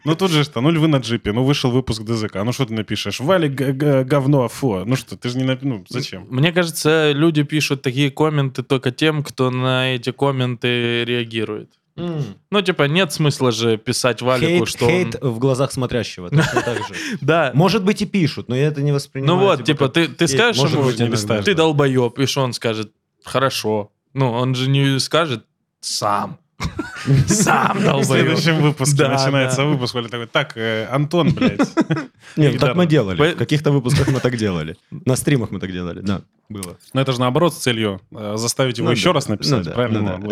Speaker 2: Ну тут же что, ну львы на джипе, ну вышел выпуск ДЗК, ну что ты напишешь? Вали говно, фу. Ну что, ты же не напи- ну зачем?
Speaker 3: Мне кажется, люди пишут такие комменты только тем, кто на эти комменты реагирует. Ну, типа, нет смысла же писать Валику,
Speaker 1: Хейт,
Speaker 3: что
Speaker 1: хейт
Speaker 3: он...
Speaker 1: в глазах смотрящего. точно так же.
Speaker 3: Да.
Speaker 1: Может быть и пишут, но я это не воспринимаю.
Speaker 3: Ну вот, типа,
Speaker 1: как-
Speaker 3: ты, скажешь ему,
Speaker 2: листаешь.
Speaker 3: ты долбоеб, и что он скажет? Хорошо. Ну, он же не скажет сам. Сам
Speaker 2: В
Speaker 3: долбоеб.
Speaker 2: следующем выпуске
Speaker 3: Да,
Speaker 2: начинается
Speaker 3: да.
Speaker 2: выпуск, Валя такой, так, э, Антон, блядь.
Speaker 1: Нет, ну так мы делали.
Speaker 3: По-
Speaker 1: В каких-то выпусках мы так делали. На стримах мы так делали, да, было.
Speaker 2: Но это же наоборот с целью э, заставить его
Speaker 1: Ну
Speaker 2: еще
Speaker 1: да,
Speaker 2: раз написать,
Speaker 1: ну
Speaker 2: правильно?
Speaker 1: ну.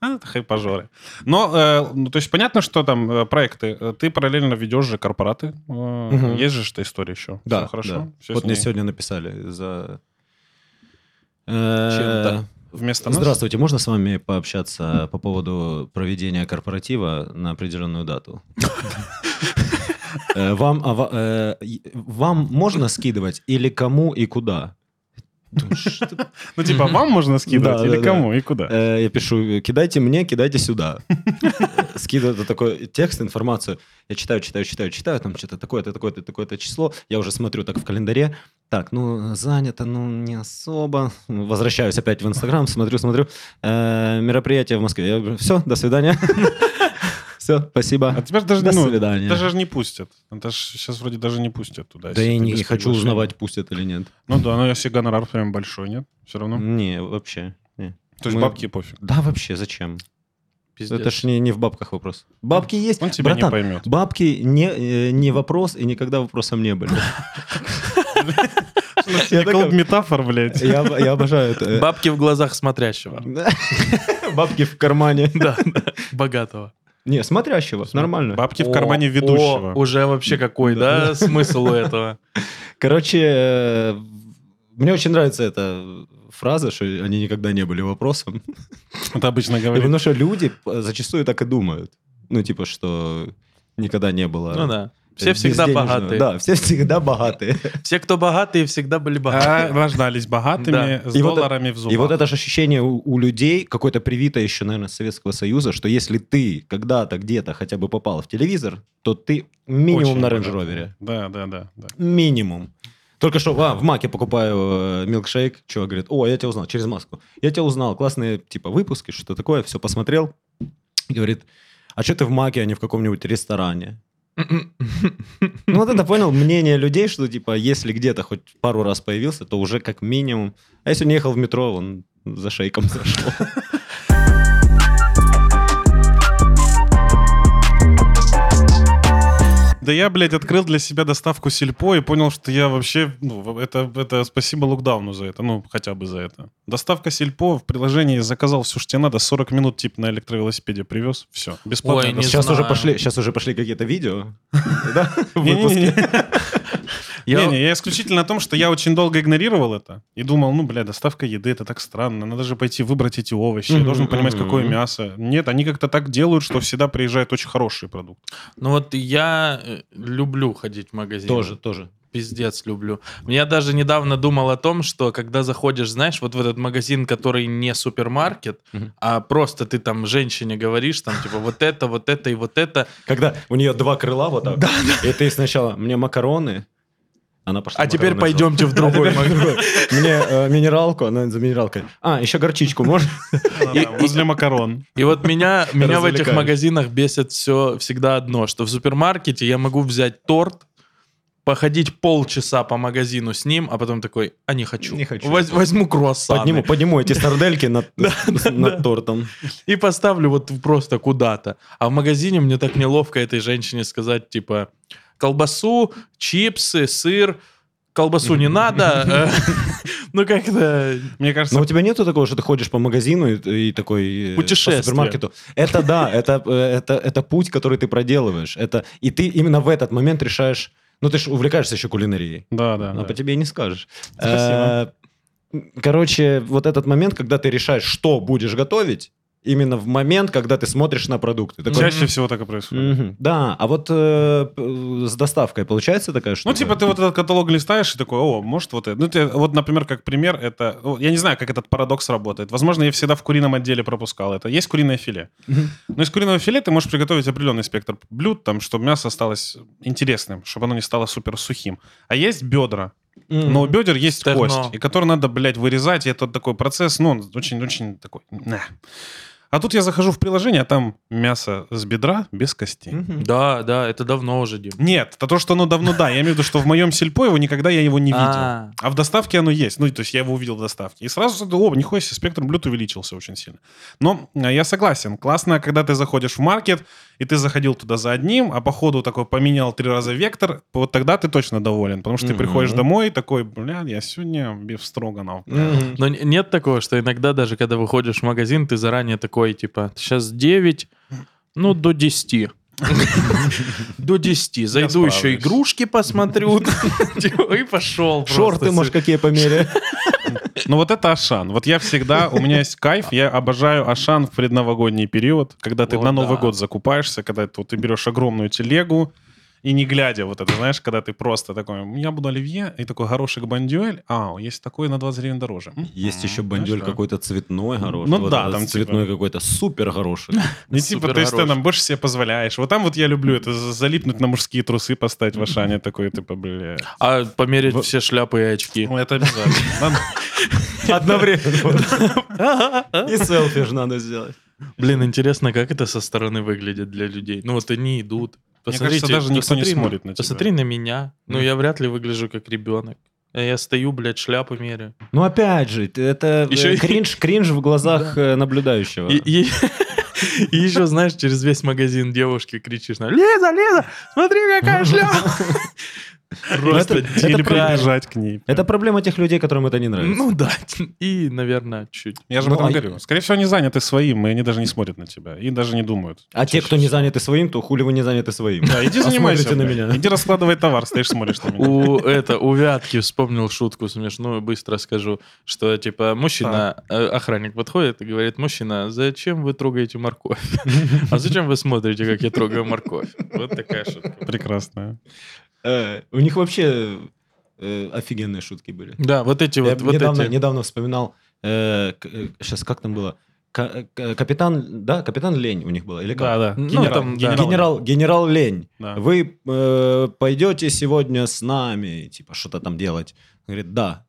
Speaker 2: А, это хайпажоры. Но, э, ну, то есть понятно, что там э, проекты. Э, Ты параллельно ведешь же корпораты. Э,
Speaker 1: Мгм.
Speaker 2: Есть же что история еще.
Speaker 1: Да,
Speaker 2: Всё хорошо.
Speaker 1: да.
Speaker 2: Всё
Speaker 1: Вот мне сегодня написали за... Э,
Speaker 3: Чем-то.
Speaker 2: Вместо нас?
Speaker 1: Здравствуйте, можно с вами пообщаться по поводу проведения корпоратива на определенную дату? Э, Вам, а вам можно скидывать или кому и куда?
Speaker 2: Ну, типа, вам можно скидывать или кому и куда?
Speaker 1: Э, Я пишу, кидайте мне, кидайте сюда. Скидываю это такой текст, информацию. Я читаю, читаю, читаю, читаю, там что-то такое-то, такое-то, такое-то число. Я уже смотрю так в календаре. Так, ну, занято, ну, не особо. Возвращаюсь опять в Инстаграм, смотрю, смотрю. Э, Мероприятие в Москве. Все, до свидания. Все, спасибо.
Speaker 2: А тебя же даже,
Speaker 1: До
Speaker 2: ну,
Speaker 1: свидания.
Speaker 2: даже не пустят. Это ж сейчас вроде даже не пустят туда.
Speaker 1: Да я не
Speaker 2: без
Speaker 1: хочу узнавать, пустят или нет.
Speaker 2: Ну да, но если гонорар прям большой, нет? Все равно.
Speaker 1: Не, вообще. не.
Speaker 2: То есть
Speaker 1: Мы-
Speaker 2: бабки пофиг.
Speaker 1: Да, вообще, зачем?
Speaker 3: Пиздец.
Speaker 1: Это ж не, не в бабках вопрос. Бабки есть.
Speaker 2: Он тебя не
Speaker 1: Братан,
Speaker 2: поймет.
Speaker 1: Бабки не, э, не вопрос и никогда вопросом не были. Я такой-
Speaker 2: метафор, блядь.
Speaker 1: Я, я обожаю это.
Speaker 3: Бабки в глазах смотрящего.
Speaker 1: Бабки в кармане.
Speaker 3: Да, богатого.
Speaker 1: Не, смотрящего, нормально.
Speaker 2: Бабки в
Speaker 3: О,
Speaker 2: кармане
Speaker 3: о,
Speaker 2: ведущего.
Speaker 3: уже вообще какой, да, смысл у этого?
Speaker 1: Короче, э, мне очень нравится эта фраза, что они никогда не были вопросом.
Speaker 2: Это обычно
Speaker 1: И
Speaker 2: говорит.
Speaker 1: Потому что люди э, зачастую так и думают. Ну, типа, что никогда не было.
Speaker 3: Ну да. Все
Speaker 1: э,
Speaker 3: всегда богатые.
Speaker 1: Да, все всегда богатые.
Speaker 3: Все, кто богатые, всегда были
Speaker 2: А,
Speaker 3: богатые.
Speaker 2: рождались богатыми, с долларами в зубах.
Speaker 1: И вот это же ощущение у, людей, какое-то привито еще, наверное, с Советского Союза, что если ты когда-то где-то хотя бы попал в телевизор, то ты минимум на
Speaker 2: богатый.
Speaker 1: рейндж-ровере.
Speaker 2: Да, да, да.
Speaker 1: Минимум. Только что а, в Маке покупаю э, милкшейк, чувак говорит, о, я тебя узнал, через маску. Я тебя узнал, классные, типа, выпуски, что такое, все посмотрел. Говорит, а что ты в Маке, а не в каком-нибудь ресторане? Ну вот это понял мнение людей, что типа если где-то хоть пару раз появился, то уже как минимум. А если он ехал в метро, он за шейком зашел.
Speaker 2: Да я, блядь, открыл для себя доставку Сельпо и понял, что я вообще... Ну, это, это спасибо локдауну за это, ну, хотя бы за это. Доставка Сельпо в приложении заказал все, что тебе надо, 40 минут, типа, на электровелосипеде привез, все, бесплатно.
Speaker 3: Ой, не
Speaker 1: Сейчас уже
Speaker 3: знаю.
Speaker 1: пошли, сейчас уже пошли какие-то видео, да, в выпуске.
Speaker 3: Я-
Speaker 2: Не-не, я исключительно о том, что я очень долго игнорировал это и думал, ну, бля, доставка еды, это так странно, надо же пойти выбрать эти овощи, я должен понимать, какое мясо. Нет, они как-то так делают, что всегда приезжает очень хороший продукт.
Speaker 3: Ну вот я э, люблю ходить в магазин.
Speaker 1: Тоже, тоже.
Speaker 3: пиздец люблю. Я даже недавно думал о том, что когда заходишь, знаешь, вот в этот магазин, который не супермаркет,
Speaker 1: Мгм.
Speaker 3: а просто ты там женщине говоришь, там, типа, вот это, вот это и вот это,
Speaker 1: Когда у нее два крыла вот так, и ты сначала мне макароны, она пошла
Speaker 3: а теперь пойдемте в другой магазин.
Speaker 1: Мне э, минералку, она за минералкой. А, еще горчичку можно?
Speaker 2: Возле макарон.
Speaker 3: И вот меня, меня в этих магазинах бесит все всегда одно, что в супермаркете я могу взять торт, походить полчаса по магазину с ним, а потом такой, а не хочу.
Speaker 1: Не хочу.
Speaker 3: Воз- возьму круассаны.
Speaker 1: Подниму, подниму эти сардельки над, над тортом.
Speaker 3: И поставлю вот просто куда-то. А в магазине мне так неловко этой женщине сказать, типа, колбасу, чипсы, сыр, колбасу не надо. э, Ну, как-то...
Speaker 2: Мне кажется,
Speaker 1: Но у тебя нету такого, что ты ходишь по магазину и, и такой... э,
Speaker 3: Путешествие.
Speaker 1: По супермаркету. Это да, это, э, это, это путь, который ты проделываешь. Это, и ты именно в этот момент решаешь... Ну, ты же увлекаешься еще кулинарией.
Speaker 2: да, да.
Speaker 1: Но
Speaker 2: да.
Speaker 1: по тебе и не скажешь.
Speaker 2: Спасибо.
Speaker 1: Э, Короче, вот этот момент, когда ты решаешь, что будешь готовить, именно в момент, когда ты смотришь на продукты. Такой,
Speaker 2: Чаще всего так и происходит.
Speaker 1: «Мгм, Да, а вот э, с доставкой получается такая штука?
Speaker 2: Ну, типа, ты вот этот каталог листаешь и такой, о, может, вот это. Ну, ты, вот, например, как пример, это... Я не знаю, как этот парадокс работает. Возможно, я всегда в курином отделе пропускал это. Есть куриное филе. Но из куриного филе ты можешь приготовить определенный спектр блюд, там, чтобы мясо осталось интересным, чтобы оно не стало супер сухим. А есть бедра.
Speaker 1: Мгм.
Speaker 2: Но у бедер есть
Speaker 3: Стерно.
Speaker 2: кость, и которую надо, блядь, вырезать. И это такой процесс, ну, он очень-очень такой... на. А тут я захожу в приложение, а там мясо с бедра без костей.
Speaker 1: Мгм.
Speaker 3: Да, да, это давно уже, Дим.
Speaker 2: Нет, это то, что оно давно, да. Я имею в виду, что в моем сельпо его никогда я его не видел.
Speaker 3: А.
Speaker 2: А в доставке оно есть. Ну, то есть я его увидел в доставке. И сразу, о, нихуя себе, спектр блюд увеличился очень сильно. Но э, я согласен. Классно, когда ты заходишь в маркет, и ты заходил туда за одним, а по ходу такой поменял три раза вектор, вот тогда ты точно доволен. Потому что ты приходишь домой и такой, бля, я сегодня биф строганов.
Speaker 1: Мгм.
Speaker 3: Но нет такого, что иногда даже когда выходишь в магазин, ты заранее такой, типа, сейчас 9, ну, до 10. До 10. Зайду еще игрушки посмотрю. Типа, И пошел.
Speaker 1: Шорты, может, какие померяю?
Speaker 2: Ну вот это Ашан. Вот я всегда, у меня есть кайф, я обожаю Ашан в предновогодний период, когда ты
Speaker 3: Вот
Speaker 2: на Новый
Speaker 3: да.
Speaker 2: год закупаешься, когда ты, вот, ты берешь огромную телегу, и не глядя, вот это, знаешь, когда ты просто такой, я буду оливье, и такой горошек бандюэль, а, есть такой на 20 гривен дороже.
Speaker 1: Есть еще
Speaker 2: да.
Speaker 1: какой-то цветной горошек.
Speaker 2: Ну
Speaker 1: вот
Speaker 2: да, там
Speaker 1: цветной
Speaker 2: типа-
Speaker 1: какой-то супер горошек.
Speaker 2: Не типа, то есть ты
Speaker 3: Супер
Speaker 2: там больше себе позволяешь. Вот там вот я люблю это, за- залипнуть на мужские трусы, поставить в Ашане такой, типа, бля.
Speaker 3: А померить
Speaker 1: В-
Speaker 3: все шляпы и очки.
Speaker 2: Ну, это обязательно.
Speaker 1: Одновременно. И селфи же надо сделать.
Speaker 3: Блин, интересно, как это со стороны выглядит для людей. Ну вот они идут.
Speaker 2: Мне
Speaker 3: Посмотрите,
Speaker 2: кажется, даже никто не
Speaker 3: посмотри
Speaker 2: смотрит на тебя.
Speaker 3: Посмотри на меня. Ну, я вряд ли выгляжу как ребенок. А Я стою, блядь, шляпу меряю.
Speaker 1: Ну опять же, это
Speaker 3: Еще
Speaker 1: э,
Speaker 3: и-
Speaker 1: кринж, кринж в глазах э, наблюдающего.
Speaker 3: И, и- и еще, знаешь, через весь магазин девушки кричишь на Лиза, Лиза, смотри, какая шляпа. Просто
Speaker 1: это- это
Speaker 2: Или
Speaker 1: правильно.
Speaker 2: прибежать к ней.
Speaker 1: Это проблема тех людей, которым это не нравится.
Speaker 3: Ну да, и, наверное, чуть.
Speaker 2: Я же
Speaker 1: Ну,
Speaker 2: об этом
Speaker 1: а-
Speaker 2: говорю. Скорее всего, они заняты своим, и они даже не смотрят на тебя. И даже не думают.
Speaker 1: а те, кто не заняты своим, то хули вы не заняты своим?
Speaker 2: Да, иди занимайся.
Speaker 1: на меня.
Speaker 2: Иди раскладывай товар, стоишь, смотришь на меня.
Speaker 3: У, это, у Вятки вспомнил шутку смешную, быстро скажу, что, типа, мужчина, э, охранник подходит и говорит, мужчина, зачем вы трогаете морковь? А зачем вы смотрите, как я трогаю морковь? Вот такая шутка.
Speaker 2: Прекрасно.
Speaker 1: Э, У них вообще э, офигенные шутки были.
Speaker 3: Да, вот эти
Speaker 1: Я
Speaker 3: вот, вот
Speaker 1: недавно, вспоминал, сейчас как там было? Ка- ка- Капитан, да, капитан Лень у них было, или как?
Speaker 2: Да, да.
Speaker 3: Ну,
Speaker 2: Генерал,
Speaker 3: там, да.
Speaker 2: генерал.
Speaker 1: Генерал, генерал Лень,
Speaker 2: Да.
Speaker 1: вы э, пойдете сегодня с нами, типа, что-то там делать? Говорит, да.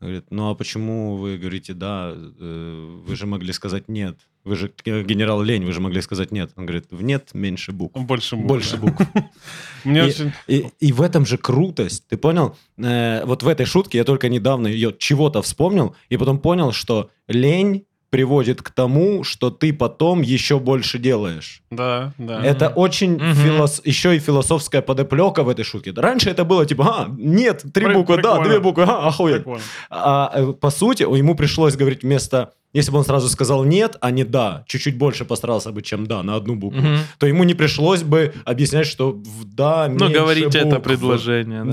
Speaker 1: Говорит, ну а почему вы говорите да? Э, Вы же могли сказать нет. Вы же э, генерал Лень, вы же могли сказать нет. Он говорит, в нет меньше букв.
Speaker 2: Больше букв.
Speaker 1: Больше
Speaker 2: да.
Speaker 1: букв.
Speaker 2: Мне
Speaker 1: И-
Speaker 2: очень...
Speaker 1: И, и в этом же крутость, ты понял? Э, вот в этой шутке я только недавно ее чего-то вспомнил, и потом понял, что лень приводит к тому, что ты потом еще больше делаешь.
Speaker 2: Да, да.
Speaker 1: Это очень
Speaker 3: Мгм.
Speaker 1: филос- еще и философская подоплека в этой шутке. Раньше это было типа, а, нет, три
Speaker 2: При-
Speaker 1: буквы, да,
Speaker 2: прикольно.
Speaker 1: две буквы, а, охуеть.
Speaker 2: Прикольно.
Speaker 1: А э, по сути, ему пришлось говорить вместо, если бы он сразу сказал нет, а не да, чуть-чуть больше постарался бы, чем да, на одну букву,
Speaker 3: Мгм.
Speaker 1: то ему не пришлось бы объяснять, что в да
Speaker 3: Ну,
Speaker 1: меньше
Speaker 3: говорите это
Speaker 1: букв.
Speaker 3: предложение. Да.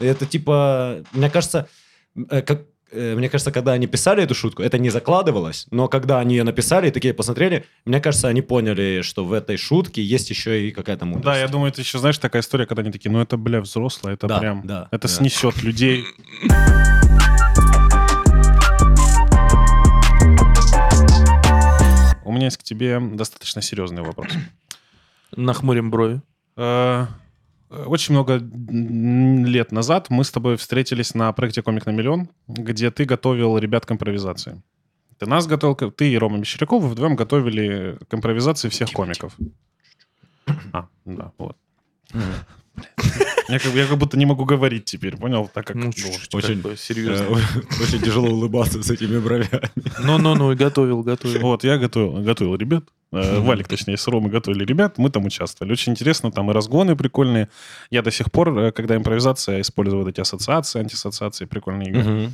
Speaker 1: Да, это типа, мне кажется, э, как э, мне кажется, когда они писали эту шутку, это не закладывалось, но когда они ее написали и такие посмотрели, мне кажется, они поняли, что в этой шутке есть еще и какая-то мудрость.
Speaker 2: Да, я думаю, это еще, знаешь, такая история, когда они такие, ну это, бля, взрослое, это
Speaker 1: Да,
Speaker 2: прям,
Speaker 1: да,
Speaker 2: это
Speaker 1: да.
Speaker 2: снесет людей. меня есть к тебе достаточно серьезный вопрос.
Speaker 3: Нахмурим брови.
Speaker 2: Э, Очень много лет назад мы с тобой встретились на проекте «Комик на миллион», где ты готовил ребят к импровизации. Ты нас готовил, ты и Рома Мещеряков вы вдвоем готовили к импровизации всех комиков. А, да, вот. Я как, я как будто не могу говорить теперь, понял? Так как
Speaker 3: Ну,
Speaker 2: ну,
Speaker 3: чуть-чуть
Speaker 1: очень,
Speaker 3: как бы серьезно.
Speaker 1: Э, Очень тяжело улыбаться с этими бровями.
Speaker 3: Ну-ну-ну, и готовил, готовил.
Speaker 2: Вот, я готовил, готовил ребят. Э, Валик, точнее, с Ромой готовили ребят, мы там участвовали. Очень интересно, там и разгоны прикольные. Я до сих пор, э, когда импровизация, использую вот эти ассоциации, антиассоциации, прикольные игры.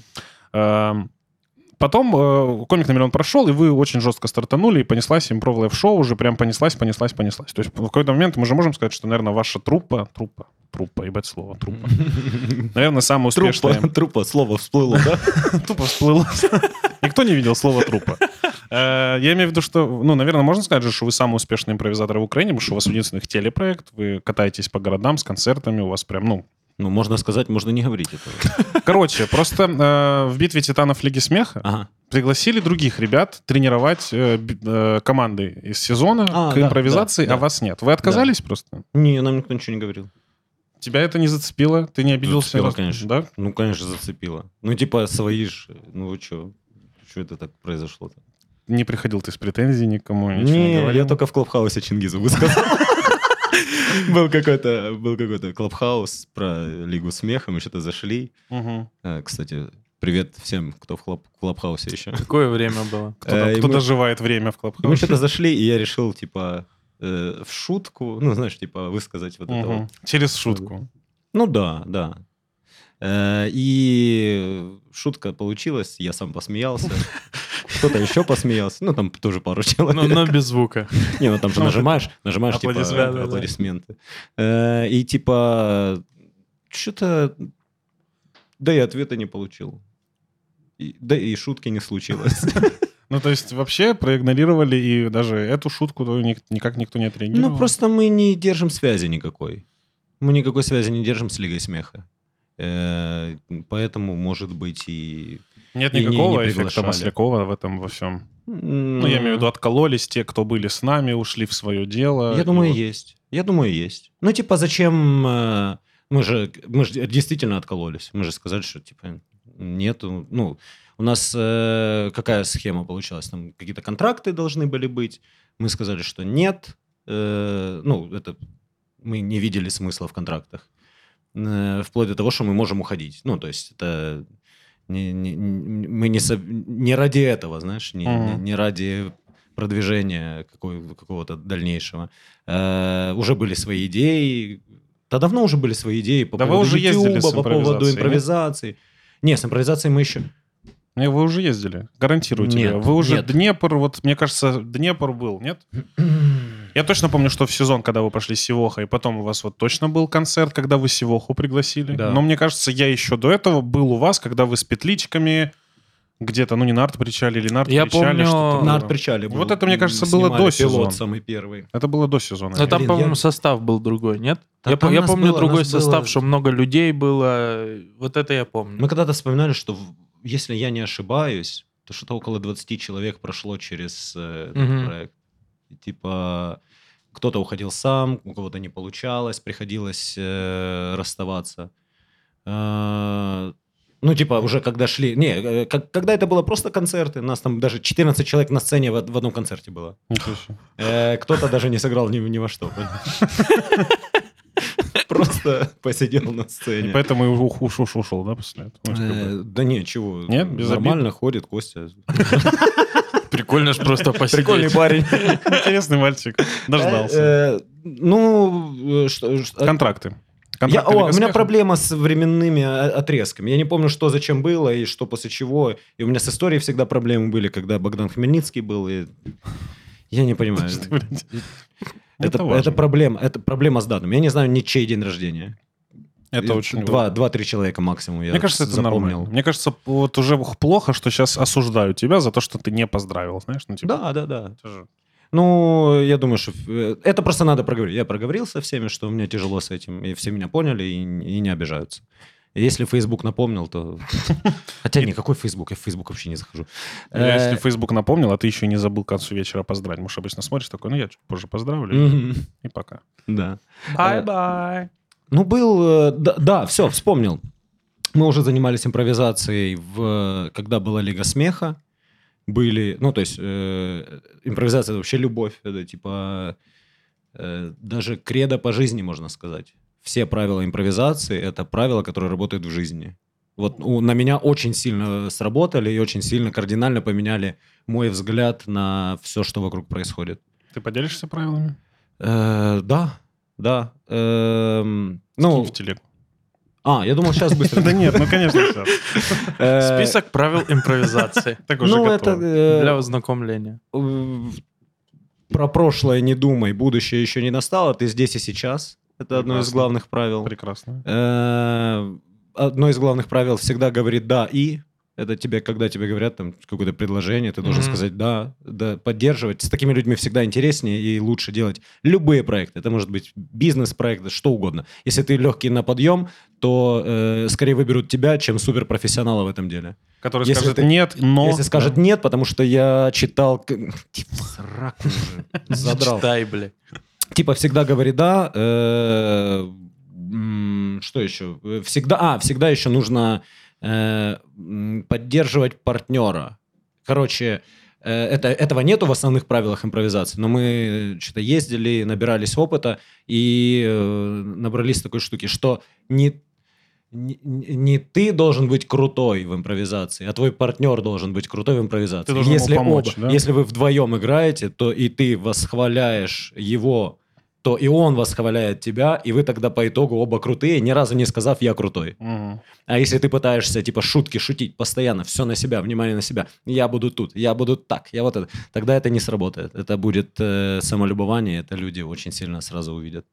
Speaker 2: Потом э, комик на миллион прошел, и вы очень жестко стартанули, и понеслась импров шоу уже прям понеслась, понеслась, понеслась. То есть в какой-то момент мы же можем сказать, что, наверное, ваша труппа, труппа, труппа, ебать слово, труппа, наверное, самая успешная.
Speaker 1: Трупа, трупа, слово всплыло, да?
Speaker 2: Тупо всплыло. Никто не видел слова трупа. Э, Я имею в виду, что, ну, наверное, можно сказать что вы самый успешный импровизатор в Украине, потому что у вас единственный телепроект, вы катаетесь по городам с концертами, у вас прям, ну...
Speaker 1: Ну, можно сказать, можно не говорить этого.
Speaker 2: Короче, просто э, в битве титанов Лиги Смеха
Speaker 1: Ага.
Speaker 2: пригласили других ребят тренировать э, э, команды из сезона
Speaker 1: А,
Speaker 2: к
Speaker 1: да,
Speaker 2: импровизации,
Speaker 1: да,
Speaker 2: а
Speaker 1: да.
Speaker 2: вас нет. Вы отказались просто?
Speaker 1: Не, нам никто ничего не говорил.
Speaker 2: Тебя это не зацепило? Ты не обиделся?
Speaker 1: Зацепило,
Speaker 2: раз-
Speaker 1: конечно.
Speaker 2: Да?
Speaker 1: Ну, конечно, зацепило. Ну, типа, свои ж. Ну, вы что? Что это так произошло-то?
Speaker 2: Не приходил ты с претензией никому? Ничего не,
Speaker 1: Не,
Speaker 2: говорил?
Speaker 1: я только в Клабхаусе Чингизу высказал. Был какой-то был какой-то Клабхаус про Лигу смеха, мы что-то зашли. Э, Кстати, привет всем, кто в Клаб- Клабхаусе еще.
Speaker 3: Какое время было?
Speaker 2: Кто,
Speaker 1: Э,
Speaker 2: кто доживает время в
Speaker 1: И Мы
Speaker 2: Клабхаусе?
Speaker 1: что-то зашли, и я решил, типа, э, в шутку, ну, знаешь, типа, высказать вот это
Speaker 2: Мгм.
Speaker 1: вот.
Speaker 2: Через шутку.
Speaker 1: Ну да, да. Э, И шутка получилась, я сам посмеялся. Кто-то еще посмеялся. Ну, там тоже пару человек.
Speaker 3: Ну, но без звука.
Speaker 1: Не, ну там же нажимаешь, нажимаешь, типа,
Speaker 2: Аплодисменты.
Speaker 1: Э, И типа, что-то... Да и ответа не получил. Да и шутки не случилось.
Speaker 2: Ну, то есть вообще проигнорировали, и даже эту шутку никак никто не отреагировал?
Speaker 1: Ну, просто мы не держим связи никакой. Мы никакой связи не держим с Лигой Смеха. Э, Поэтому, может быть, и...
Speaker 2: Нет
Speaker 1: и не-
Speaker 2: никакого
Speaker 1: не
Speaker 2: эффекта. Маслякова в этом во всем. Ну, я имею в виду, откололись те, кто были с нами, ушли в свое дело.
Speaker 1: Я думаю,
Speaker 2: вот-
Speaker 1: есть. Я думаю, есть. Ну, типа, зачем... э, Мы же, мы же действительно откололись. Мы же сказали, что, типа, нету... Ну, у нас э, какая схема получилась? Там какие-то контракты должны были быть. Мы сказали, что нет. Э, ну, это... Мы не видели смысла в контрактах. Э, вплоть до того, что мы можем уходить. Ну, то есть это... Не, не- мы не, со- не ради этого, знаешь, не, не- не ради продвижения какой- какого-то дальнейшего. Э, уже были свои идеи. Да давно уже были свои идеи по
Speaker 2: Да
Speaker 1: поводу
Speaker 2: уже
Speaker 1: Ютуба, по поводу
Speaker 2: нет?
Speaker 1: импровизации. Не, с импровизацией мы еще...
Speaker 2: Не, вы уже ездили, гарантирую тебе.
Speaker 1: Нет,
Speaker 2: Вы уже
Speaker 1: нет.
Speaker 2: Днепр, вот мне кажется, Днепр был, нет? Я точно помню, что в сезон, когда вы пошли с Сивоха, и потом у вас вот точно был концерт, когда вы Сивоху пригласили.
Speaker 1: Да.
Speaker 2: Но мне кажется, я еще до этого был у вас, когда вы с петличками где-то, ну не на арт-причале или на
Speaker 3: Я
Speaker 2: арт-причале.
Speaker 3: помню,
Speaker 2: что-то было.
Speaker 1: На арт-причале
Speaker 2: Вот
Speaker 1: был.
Speaker 2: это, мне кажется, было до
Speaker 1: пилот
Speaker 2: сезона.
Speaker 1: самый первый.
Speaker 2: Это было до сезона.
Speaker 3: Но там,
Speaker 1: Блин,
Speaker 3: по-моему,
Speaker 1: я-
Speaker 3: состав был другой, нет?
Speaker 1: Да
Speaker 3: я я помню
Speaker 1: было-
Speaker 3: другой
Speaker 1: нас было-
Speaker 3: состав, что много людей было. Вот это я помню.
Speaker 1: Мы когда-то вспоминали, что, если я не ошибаюсь, то что-то около 20 человек прошло через э,
Speaker 3: Мгм.
Speaker 1: проект. Типа, кто-то уходил сам, у кого-то не получалось, приходилось э, расставаться. Э, ну, типа, уже когда шли... Не, э, как- когда это было просто концерты, нас там даже 14 человек на сцене в, в одном концерте было. Э, кто-то даже не сыграл ни, ни во что. Просто посидел на сцене.
Speaker 2: поэтому и ушел, да, после этого? Ну.
Speaker 1: Э, Да не, чего.
Speaker 2: Нет,
Speaker 1: Нормально ходит Костя.
Speaker 3: Прикольно ж просто посидеть.
Speaker 1: Прикольный парень.
Speaker 2: Интересный мальчик. Дождался.
Speaker 1: Э, Ну, э, что... что-
Speaker 2: Контракты.
Speaker 1: Я- о, у меня проблема с временными отрезками. Я не помню, что зачем было и что после чего. И у меня с историей всегда проблемы были, когда Богдан Хмельницкий был. И... Я не понимаю. Это, это проблема. Это проблема с датами. Я не знаю ничей день рождения.
Speaker 2: Это очень
Speaker 1: Два, два-три человека максимум я
Speaker 2: Мне кажется, это
Speaker 1: запомнил.
Speaker 2: нормально. Мне кажется, вот уже плохо, что сейчас осуждают тебя за то, что ты не поздравил, знаешь? Ну, типа,
Speaker 1: Да, да, да.
Speaker 2: это же-
Speaker 1: Ну, я думаю, что э, это просто надо проговорить. Я проговорил со всеми, что мне тяжело с этим, и все меня поняли и, и не обижаются. Если Facebook напомнил, то... Хотя никакой Facebook, я в Facebook вообще не захожу.
Speaker 2: Я, Если
Speaker 1: Э,
Speaker 2: Facebook напомнил, а ты еще не забыл к концу вечера поздравить. Может, обычно смотришь такой, ну, я чуть позже поздравлю, и пока.
Speaker 1: Да.
Speaker 3: Bye-bye.
Speaker 1: Ну, был... э, Да, да, все, вспомнил. Мы уже занимались импровизацией, в, когда была Лига Смеха. Были... Ну, то есть, э, импровизация – это вообще любовь. Это типа... э, даже кредо по жизни, можно сказать. Все правила импровизации – это правила, которые работают в жизни. Вот у- на меня очень сильно сработали и очень сильно кардинально поменяли мой взгляд на все, что вокруг происходит.
Speaker 2: Ты поделишься правилами?
Speaker 1: Э, да, да. Эм,
Speaker 2: Ну, в телегу.
Speaker 1: а, я думал, сейчас быстро.
Speaker 2: Да нет, ну, конечно, сейчас.
Speaker 1: Э,
Speaker 3: Список правил импровизации
Speaker 2: Так уже
Speaker 1: Ну,
Speaker 2: готово.
Speaker 1: э,
Speaker 3: для ознакомления.
Speaker 1: э, про прошлое не думай, будущее еще не настало, ты здесь и сейчас. Это одно из главных правил.
Speaker 2: Прекрасно.
Speaker 1: Одно из главных правил всегда говорит да и. Это тебе, когда тебе говорят там какое-то предложение, ты должен
Speaker 3: Мгм.
Speaker 1: сказать да, да, поддерживать. С такими людьми всегда интереснее и лучше делать любые проекты. Это может быть бизнес-проект, что угодно. Если ты легкий на подъем, то э, скорее выберут тебя, чем суперпрофессионала в этом деле.
Speaker 2: Который
Speaker 1: Если
Speaker 2: скажет
Speaker 1: ты-
Speaker 2: нет, но...
Speaker 1: Если скажет нет, потому что я читал... к- Типа, сраку уже. Задрал.
Speaker 3: Читай, бля.
Speaker 1: Типа всегда говори да. э, Что еще? Э, Всегда... А, всегда еще нужно э, поддерживать партнера. Короче, э, это, этого нету в основных правилах импровизации, но мы что-то ездили, набирались опыта и э, набрались такой штуки, что не не, не ты должен быть крутой в импровизации, а твой партнер должен быть крутой в импровизации.
Speaker 2: Ты
Speaker 1: если
Speaker 2: помочь,
Speaker 1: оба,
Speaker 2: да?
Speaker 1: если вы вдвоем играете, то и ты восхваляешь его, то и он восхваляет тебя, и вы тогда по итогу оба крутые, ни разу не сказав «я крутой».
Speaker 2: Мгм.
Speaker 1: А если ты пытаешься, типа, шутки шутить постоянно, все на себя, внимание на себя, я буду тут, я буду так, я вот это, тогда это не сработает. Это будет э, самолюбование, это люди очень сильно сразу увидят.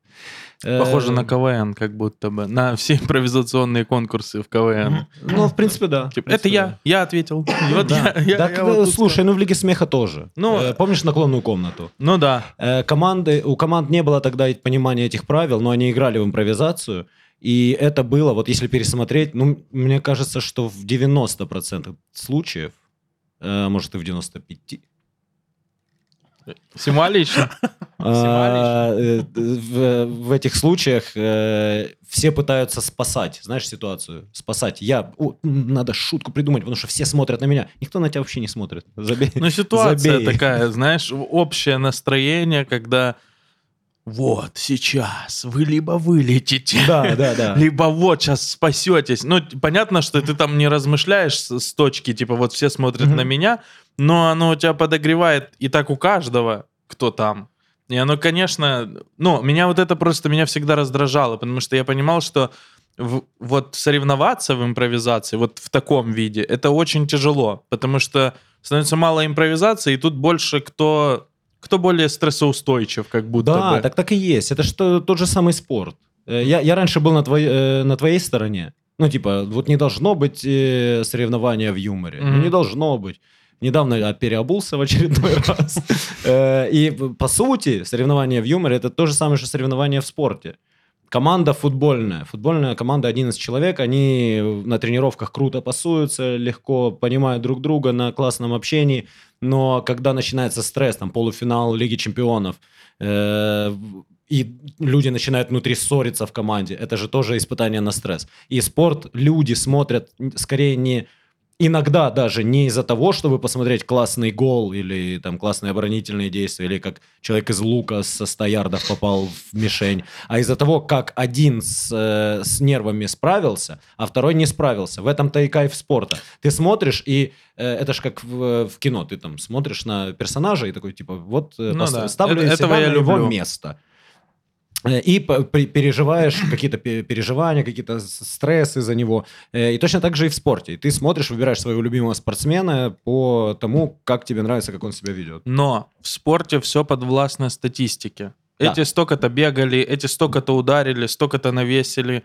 Speaker 3: Похоже на КВН, как будто бы. На все импровизационные конкурсы в КВН.
Speaker 1: Ну, в принципе, да.
Speaker 3: Типа, это я, я ответил. Вот
Speaker 1: Да.
Speaker 3: я- я-
Speaker 1: Так,
Speaker 3: я вот тут
Speaker 1: слушай, ну в Лиге Смеха тоже.
Speaker 3: Ну,
Speaker 1: Э, помнишь наклонную комнату?
Speaker 3: Ну да.
Speaker 1: Э, команды, у команд не было тогда понимания этих правил, но они играли в импровизацию. И это было, вот если пересмотреть, ну, мне кажется, что в 90% случаев, э, может и в 95%,
Speaker 3: Символично.
Speaker 1: а, э, в, в этих случаях э, все пытаются спасать, знаешь, ситуацию, спасать. Я, «О, м, надо шутку придумать, потому что все смотрят на меня. Никто на тебя вообще не смотрит. Забей.
Speaker 3: Ну, ситуация такая, знаешь, общее настроение, когда вот сейчас вы либо вылетите,
Speaker 1: Да, да, да.
Speaker 3: либо вот сейчас спасетесь. Ну, понятно, что ты там не размышляешь с, с точки, типа вот все смотрят
Speaker 1: Мгм.
Speaker 3: на меня, но оно у тебя подогревает и так у каждого, кто там. И оно, конечно, ну, меня вот это просто, меня всегда раздражало, потому что я понимал, что в- вот соревноваться в импровизации, вот в таком виде, это очень тяжело, потому что становится мало импровизации, и тут больше кто, кто более стрессоустойчив, как будто
Speaker 1: Да,
Speaker 3: бы.
Speaker 1: так так и есть. Это что тот же самый спорт. Э, Я, я раньше был на, твоей э, на твоей стороне. Ну, типа, вот не должно быть э, соревнования в юморе. Ну,
Speaker 3: Мгм.
Speaker 1: не должно быть. Недавно я переобулся в очередной раз. И, по сути, соревнования в юморе – это то же самое, что соревнования в спорте. Команда футбольная. Футбольная команда 11 человек. Они на тренировках круто пасуются, легко понимают друг друга на классном общении. Но когда начинается стресс, там полуфинал Лиги Чемпионов, э, и люди начинают внутри ссориться в команде, это же тоже испытание на стресс. И спорт люди смотрят скорее не иногда даже не из-за того, чтобы посмотреть классный гол или там классные оборонительные действия, или как человек из лука со 100 ярдов попал в мишень, а из-за того, как один с, э, с нервами справился, а второй не справился. В этом-то и кайф спорта. Ты смотришь, и э, это же как в, в кино, ты там смотришь на персонажа и такой, типа, вот э,
Speaker 3: Ну да,
Speaker 1: ставлю
Speaker 3: это-
Speaker 1: себя
Speaker 3: этого я
Speaker 1: на его
Speaker 3: люблю.
Speaker 1: место. Э, И переживаешь какие-то пе- переживания, какие-то стрессы за него. Э, И точно так же и в спорте. Ты смотришь, выбираешь своего любимого спортсмена по тому, как тебе нравится, как он себя ведет.
Speaker 3: Но в спорте все подвластно статистике.
Speaker 1: Да.
Speaker 3: Эти столько-то бегали, эти столько-то ударили, столько-то навесили.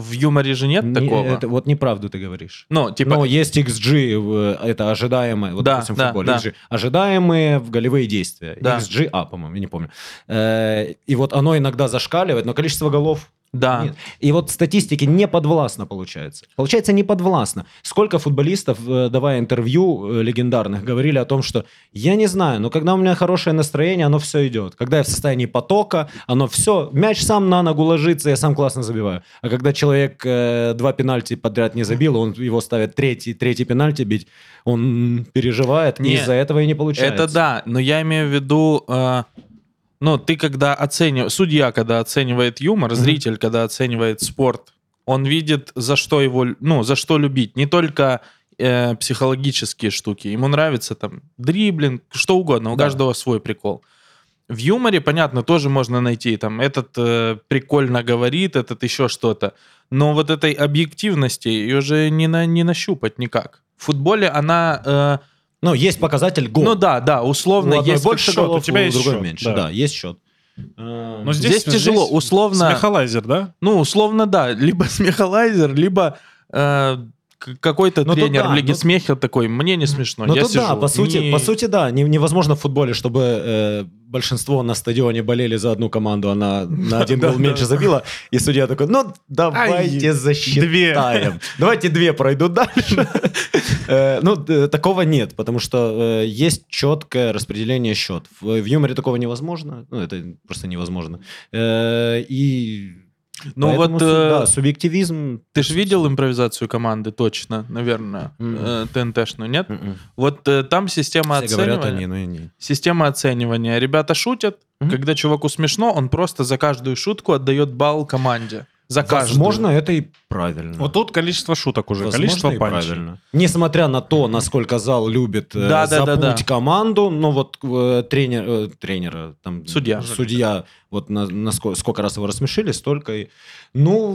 Speaker 3: В юморе же нет
Speaker 1: Не-
Speaker 3: такого.
Speaker 1: это вот неправду ты говоришь.
Speaker 3: Ну, типа,
Speaker 1: Но есть XG, в- это ожидаемые, вот,
Speaker 3: Да,
Speaker 1: допустим, в
Speaker 3: да,
Speaker 1: футболе,
Speaker 3: да.
Speaker 1: XG, ожидаемые в голевые действия.
Speaker 3: Да.
Speaker 1: XG, а, по-моему, я не помню. Э, И вот оно иногда зашкаливает, но количество голов
Speaker 3: да.
Speaker 1: нет. И вот статистики не подвластно получается. Получается не подвластно. Сколько футболистов, э, давая интервью э, легендарных, говорили о том, что я не знаю, но когда у меня хорошее настроение, оно все идет. Когда я в состоянии потока, оно все, мяч сам на ногу ложится, я сам классно забиваю. А когда человек э, два пенальти подряд не забил, он его ставит третий, третий пенальти бить, он переживает, и
Speaker 3: Не,
Speaker 1: из-за этого и не получается.
Speaker 3: Это да, но я имею в виду, э, ну, ты когда оцениваешь, судья, когда оценивает юмор, зритель, когда оценивает спорт, он видит, за что его, ну, за что любить. Не только э, психологические штуки. Ему нравится там дриблинг, что угодно, у
Speaker 1: Да.
Speaker 3: каждого свой прикол. В юморе, понятно, тоже можно найти, там, этот э, прикольно говорит, этот еще что-то. Но вот этой объективности ее же не, на, не нащупать никак. В футболе она... э,
Speaker 1: Ну, есть показатель гол.
Speaker 3: ну да, да, условно есть
Speaker 1: больше
Speaker 2: счет,
Speaker 1: голов,
Speaker 2: у тебя
Speaker 1: у
Speaker 2: есть
Speaker 1: другой
Speaker 2: счет,
Speaker 1: меньше.
Speaker 2: да.
Speaker 1: Да, есть счет. Э,
Speaker 2: Но
Speaker 3: Здесь тяжело, условно-
Speaker 2: Смехолайзер, да?
Speaker 3: Ну, условно, да. Либо смехолайзер, либо э, какой-то
Speaker 1: Ну, тут
Speaker 3: тренер
Speaker 1: да,
Speaker 3: в Лиге
Speaker 1: ну-
Speaker 3: смеха такой, мне не смешно,
Speaker 1: Ну
Speaker 3: я
Speaker 1: да,
Speaker 3: сижу».
Speaker 1: по сути,
Speaker 3: Не-
Speaker 1: по сути, да, не- невозможно в футболе, чтобы э, большинство на стадионе болели за одну команду, она на один гол меньше забила, и судья такой, ну давайте
Speaker 2: Ай,
Speaker 1: засчитаем, давайте две пройдут дальше. Э, Ну э, такого нет, потому что э, есть четкое распределение счет. В юморе такого невозможно, ну это просто невозможно. И
Speaker 3: Ну
Speaker 1: поэтому
Speaker 3: вот, э,
Speaker 1: да, субъективизм.
Speaker 3: Ты же видел импровизацию команды, точно, наверное, э, ТНТшную, нет?
Speaker 1: М-м.
Speaker 3: Вот э, там система
Speaker 1: Все говорят
Speaker 3: оценивания.
Speaker 1: они, но я не.
Speaker 3: Система оценивания. Ребята шутят,
Speaker 1: Мгм.
Speaker 3: когда чуваку смешно, он просто за каждую шутку отдает балл команде. За каждую.
Speaker 1: Возможно, это и правильно.
Speaker 2: Вот тут количество шуток уже,
Speaker 1: Возможно,
Speaker 2: количество
Speaker 1: и
Speaker 2: панчей.
Speaker 1: правильно. Несмотря на то, насколько зал любит э,
Speaker 3: Да, да, да,
Speaker 1: запуть
Speaker 3: да.
Speaker 1: команду, но вот э, тренер, э, тренера, там,
Speaker 3: Судья.
Speaker 1: судья, вот на, на сколько, сколько раз его рассмешили, столько и... Ну,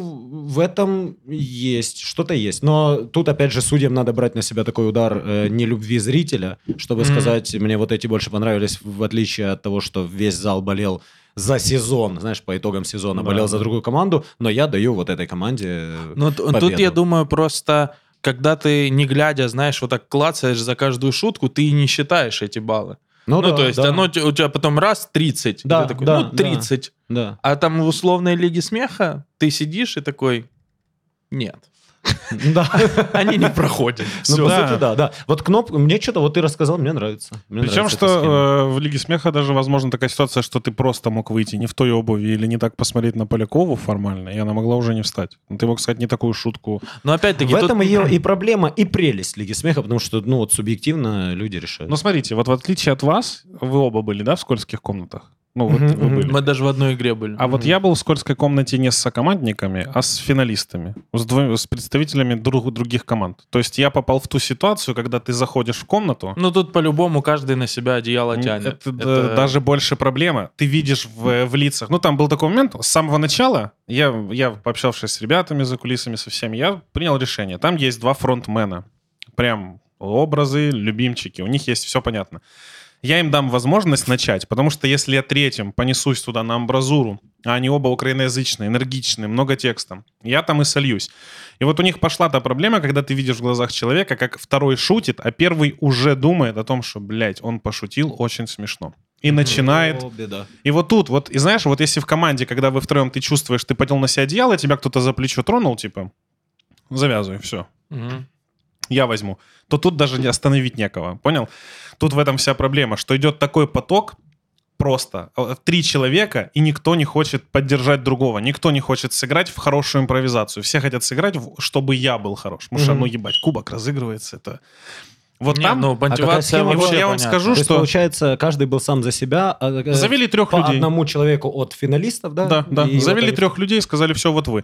Speaker 1: в этом есть, что-то есть. Но тут, опять же, судьям надо брать на себя такой удар э, нелюбви зрителя, чтобы
Speaker 3: Мгм.
Speaker 1: сказать, мне вот эти больше понравились, в отличие от того, что весь зал болел за сезон, знаешь, по итогам сезона
Speaker 2: Да.
Speaker 1: болел за другую команду, но я даю вот этой команде
Speaker 3: Ну, тут я думаю, просто когда ты, не глядя, знаешь, вот так клацаешь за каждую шутку, ты не считаешь эти баллы. Ну,
Speaker 1: да,
Speaker 3: то есть
Speaker 1: да.
Speaker 3: оно у тебя потом раз 30. и
Speaker 1: Да,
Speaker 3: такой,
Speaker 1: да,
Speaker 3: ну, 30.
Speaker 1: Да.
Speaker 3: А там в условной лиге смеха ты сидишь и такой, нет.
Speaker 1: Да.
Speaker 3: Они не проходят.
Speaker 1: Ну,
Speaker 2: Да.
Speaker 1: да, да. Вот кнопка, мне что-то, вот ты рассказал, мне нравится. Мне
Speaker 2: Причем,
Speaker 1: нравится
Speaker 2: что э, в Лиге Смеха даже возможна такая ситуация, что ты просто мог выйти не в той обуви или не так посмотреть на Полякову формально, и она могла уже не встать. Ну, Ты мог сказать не такую шутку.
Speaker 3: Но опять-таки,
Speaker 1: В
Speaker 3: тут-
Speaker 1: этом ее и проблема, и прелесть Лиги Смеха, потому что, ну, вот субъективно люди решают.
Speaker 2: Ну, смотрите, вот в отличие от вас, вы оба были, да, в скользких комнатах? Ну, вот
Speaker 1: Мгм,
Speaker 2: вы были.
Speaker 3: мы даже в одной игре были.
Speaker 2: А вот я был в скользкой комнате не с сокомандниками, а с финалистами, с, двоими, с представителями друг, других команд. То есть я попал в ту ситуацию, когда ты заходишь в комнату,
Speaker 3: Ну, тут по-любому каждый на себя одеяло тянет.
Speaker 2: Это, да, даже больше проблема. Ты видишь в, в лицах. Ну, там был такой момент, с самого начала, я, я пообщавшись с ребятами за кулисами, со всеми, я принял решение. Там есть два фронтмена. Прям образы, любимчики. У них есть все понятно. Я им дам возможность начать, потому что если я третьим понесусь туда на амбразуру, а они оба украиноязычные, энергичные, много текстом, я там и сольюсь. И вот у них пошла та проблема, когда ты видишь в глазах человека, как второй шутит, а первый уже думает о том, что, блядь, он пошутил очень смешно. И начинает
Speaker 1: О, беда.
Speaker 2: и вот тут, вот, и знаешь, вот если в команде, когда вы втроем, ты чувствуешь, ты поднял на себя одеяло, тебя кто-то за плечо тронул, типа, завязывай, все,
Speaker 3: Мгм.
Speaker 2: я возьму, то тут даже не остановить некого, понял? Тут в этом вся проблема, что идет такой поток, просто э, три человека, и никто не хочет поддержать другого, никто не хочет сыграть в хорошую импровизацию. Все хотят сыграть, в- чтобы я был хорош. Потому что, ну, ебать, кубок разыгрывается, это... Вот
Speaker 3: Не,
Speaker 2: там...
Speaker 3: ну, мотивация
Speaker 1: схема?
Speaker 2: и вот я вам
Speaker 3: понятна.
Speaker 2: скажу,
Speaker 1: То есть,
Speaker 2: что
Speaker 1: получается, каждый был сам за себя. а, э,
Speaker 2: завели трех
Speaker 1: по
Speaker 2: людей.
Speaker 1: одному человеку от финалистов, да?
Speaker 2: Да, да.
Speaker 1: И вот
Speaker 2: Завели
Speaker 1: они-
Speaker 2: трех людей, сказали, все, вот вы.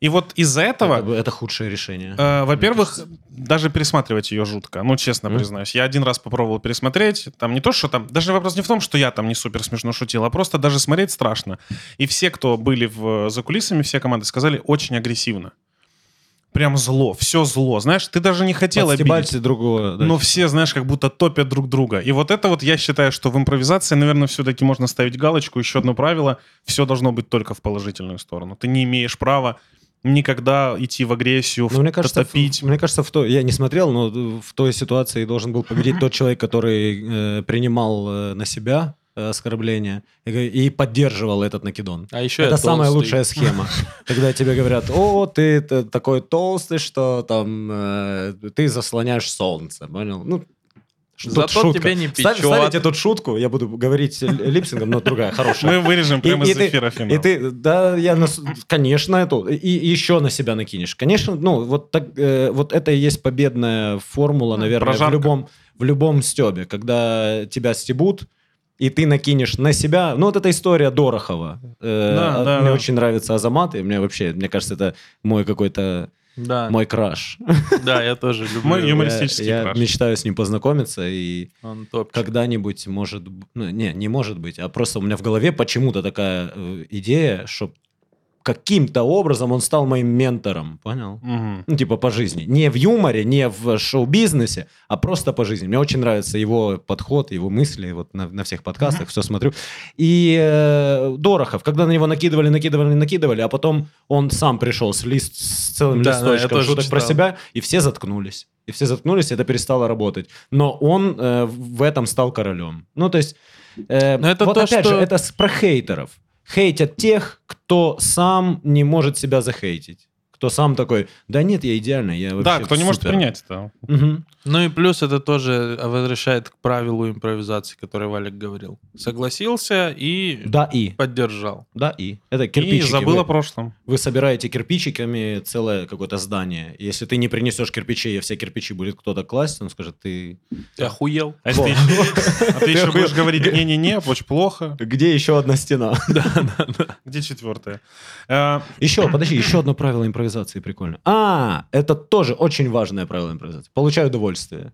Speaker 2: И вот из-за этого,
Speaker 1: Это, это худшее решение.
Speaker 2: э, во-первых, даже пересматривать ее жутко. Ну, честно
Speaker 1: Мгм.
Speaker 2: признаюсь. Я один раз попробовал пересмотреть. Там не то, что там... Даже вопрос не в том, что я там не супер смешно шутил, а просто даже смотреть страшно. И все, кто были в, за кулисами, все команды сказали очень агрессивно. Прям зло, все зло. Знаешь, ты даже не хотел обидеть.
Speaker 1: Другого. да.
Speaker 2: Но все, знаешь, как будто топят друг друга. И вот это вот я считаю, что в импровизации, наверное, все-таки можно ставить галочку. Еще одно правило. Все должно быть только в положительную сторону. Ты не имеешь права никогда идти в агрессию,
Speaker 1: Ну, мне кажется,
Speaker 2: топить.
Speaker 1: в- мне кажется, в той, я не смотрел, но в той ситуации должен был победить тот человек, который э, принимал э, на себя э, оскорбление и, поддерживал этот накидон.
Speaker 3: А еще
Speaker 1: Это самая
Speaker 3: толстый.
Speaker 1: лучшая схема. Когда тебе говорят, о, ты такой толстый, что там э, ты заслоняешь солнце, понял? Ну, ш-
Speaker 3: Зато
Speaker 1: тут шутка.
Speaker 3: тебе не
Speaker 1: Ставь-
Speaker 3: печет.
Speaker 1: Ставите тут шутку, я буду говорить липсингом, но другая, хорошая.
Speaker 2: Мы вырежем прямо
Speaker 1: И- и
Speaker 2: из
Speaker 1: ты-
Speaker 2: эфира финал.
Speaker 1: И ты, да, я, конечно, это, и еще на себя накинешь. Конечно, ну, вот, так, э, вот это и есть победная формула,
Speaker 2: Ну,
Speaker 1: наверное, в любом, в любом стебе, когда тебя стебут, и ты накинешь на себя. Ну, вот эта история Дорохова. Э,
Speaker 2: Да, да,
Speaker 1: мне
Speaker 2: да.
Speaker 1: очень нравится Азамат, и мне вообще, мне кажется, это мой какой-то,
Speaker 3: Да,
Speaker 1: мой краш.
Speaker 3: да, я тоже люблю.
Speaker 2: Юмор- Юмористический
Speaker 1: я, я
Speaker 2: краш.
Speaker 1: мечтаю с ним познакомиться, и когда-нибудь может... Ну, не, не может быть, а просто у меня в голове почему-то такая э, идея, что каким-то образом он стал моим ментором, понял?
Speaker 2: Мгм.
Speaker 1: Ну, типа по жизни. Не в юморе, не в шоу-бизнесе, а просто по жизни. Мне очень нравится его подход, его мысли. Вот на, на всех подкастах все смотрю. И э, Дорохов, когда на него накидывали, накидывали, накидывали, а потом он сам пришел с, лист, с целым
Speaker 3: Да, да,
Speaker 1: листочком
Speaker 3: тоже
Speaker 1: шуток про себя, и все заткнулись. И все заткнулись, и это перестало работать. Но он э, в этом стал королем. Ну, то есть... э,
Speaker 3: Но это
Speaker 1: вот
Speaker 3: то,
Speaker 1: опять
Speaker 3: что-
Speaker 1: же, это про хейтеров. Хейтят тех, кто сам не может себя захейтить. Кто сам такой, да нет, я идеальный, я вообще
Speaker 2: Да, кто не может
Speaker 1: супер».
Speaker 2: принять это.
Speaker 1: Мгм.
Speaker 3: Ну и плюс это тоже возвращает к правилу импровизации, который Валик говорил. Согласился и
Speaker 1: Да и,
Speaker 3: поддержал.
Speaker 1: да и. Это
Speaker 2: И
Speaker 1: кирпичики.
Speaker 2: забыл
Speaker 1: вы,
Speaker 2: о прошлом.
Speaker 1: вы собираете кирпичиками целое какое-то здание. Если ты не принесешь кирпичей, и все кирпичи будет кто-то класть, он скажет, ты...
Speaker 3: Ты охуел?
Speaker 2: А ты еще- а будешь говорить «не-не-не», очень плохо.
Speaker 1: Где еще одна стена?
Speaker 2: Где четвертая? Э,
Speaker 1: Еще, подожди, еще одно правило импровизации прикольно. А, это тоже очень важное правило импровизации. Получай удовольствие.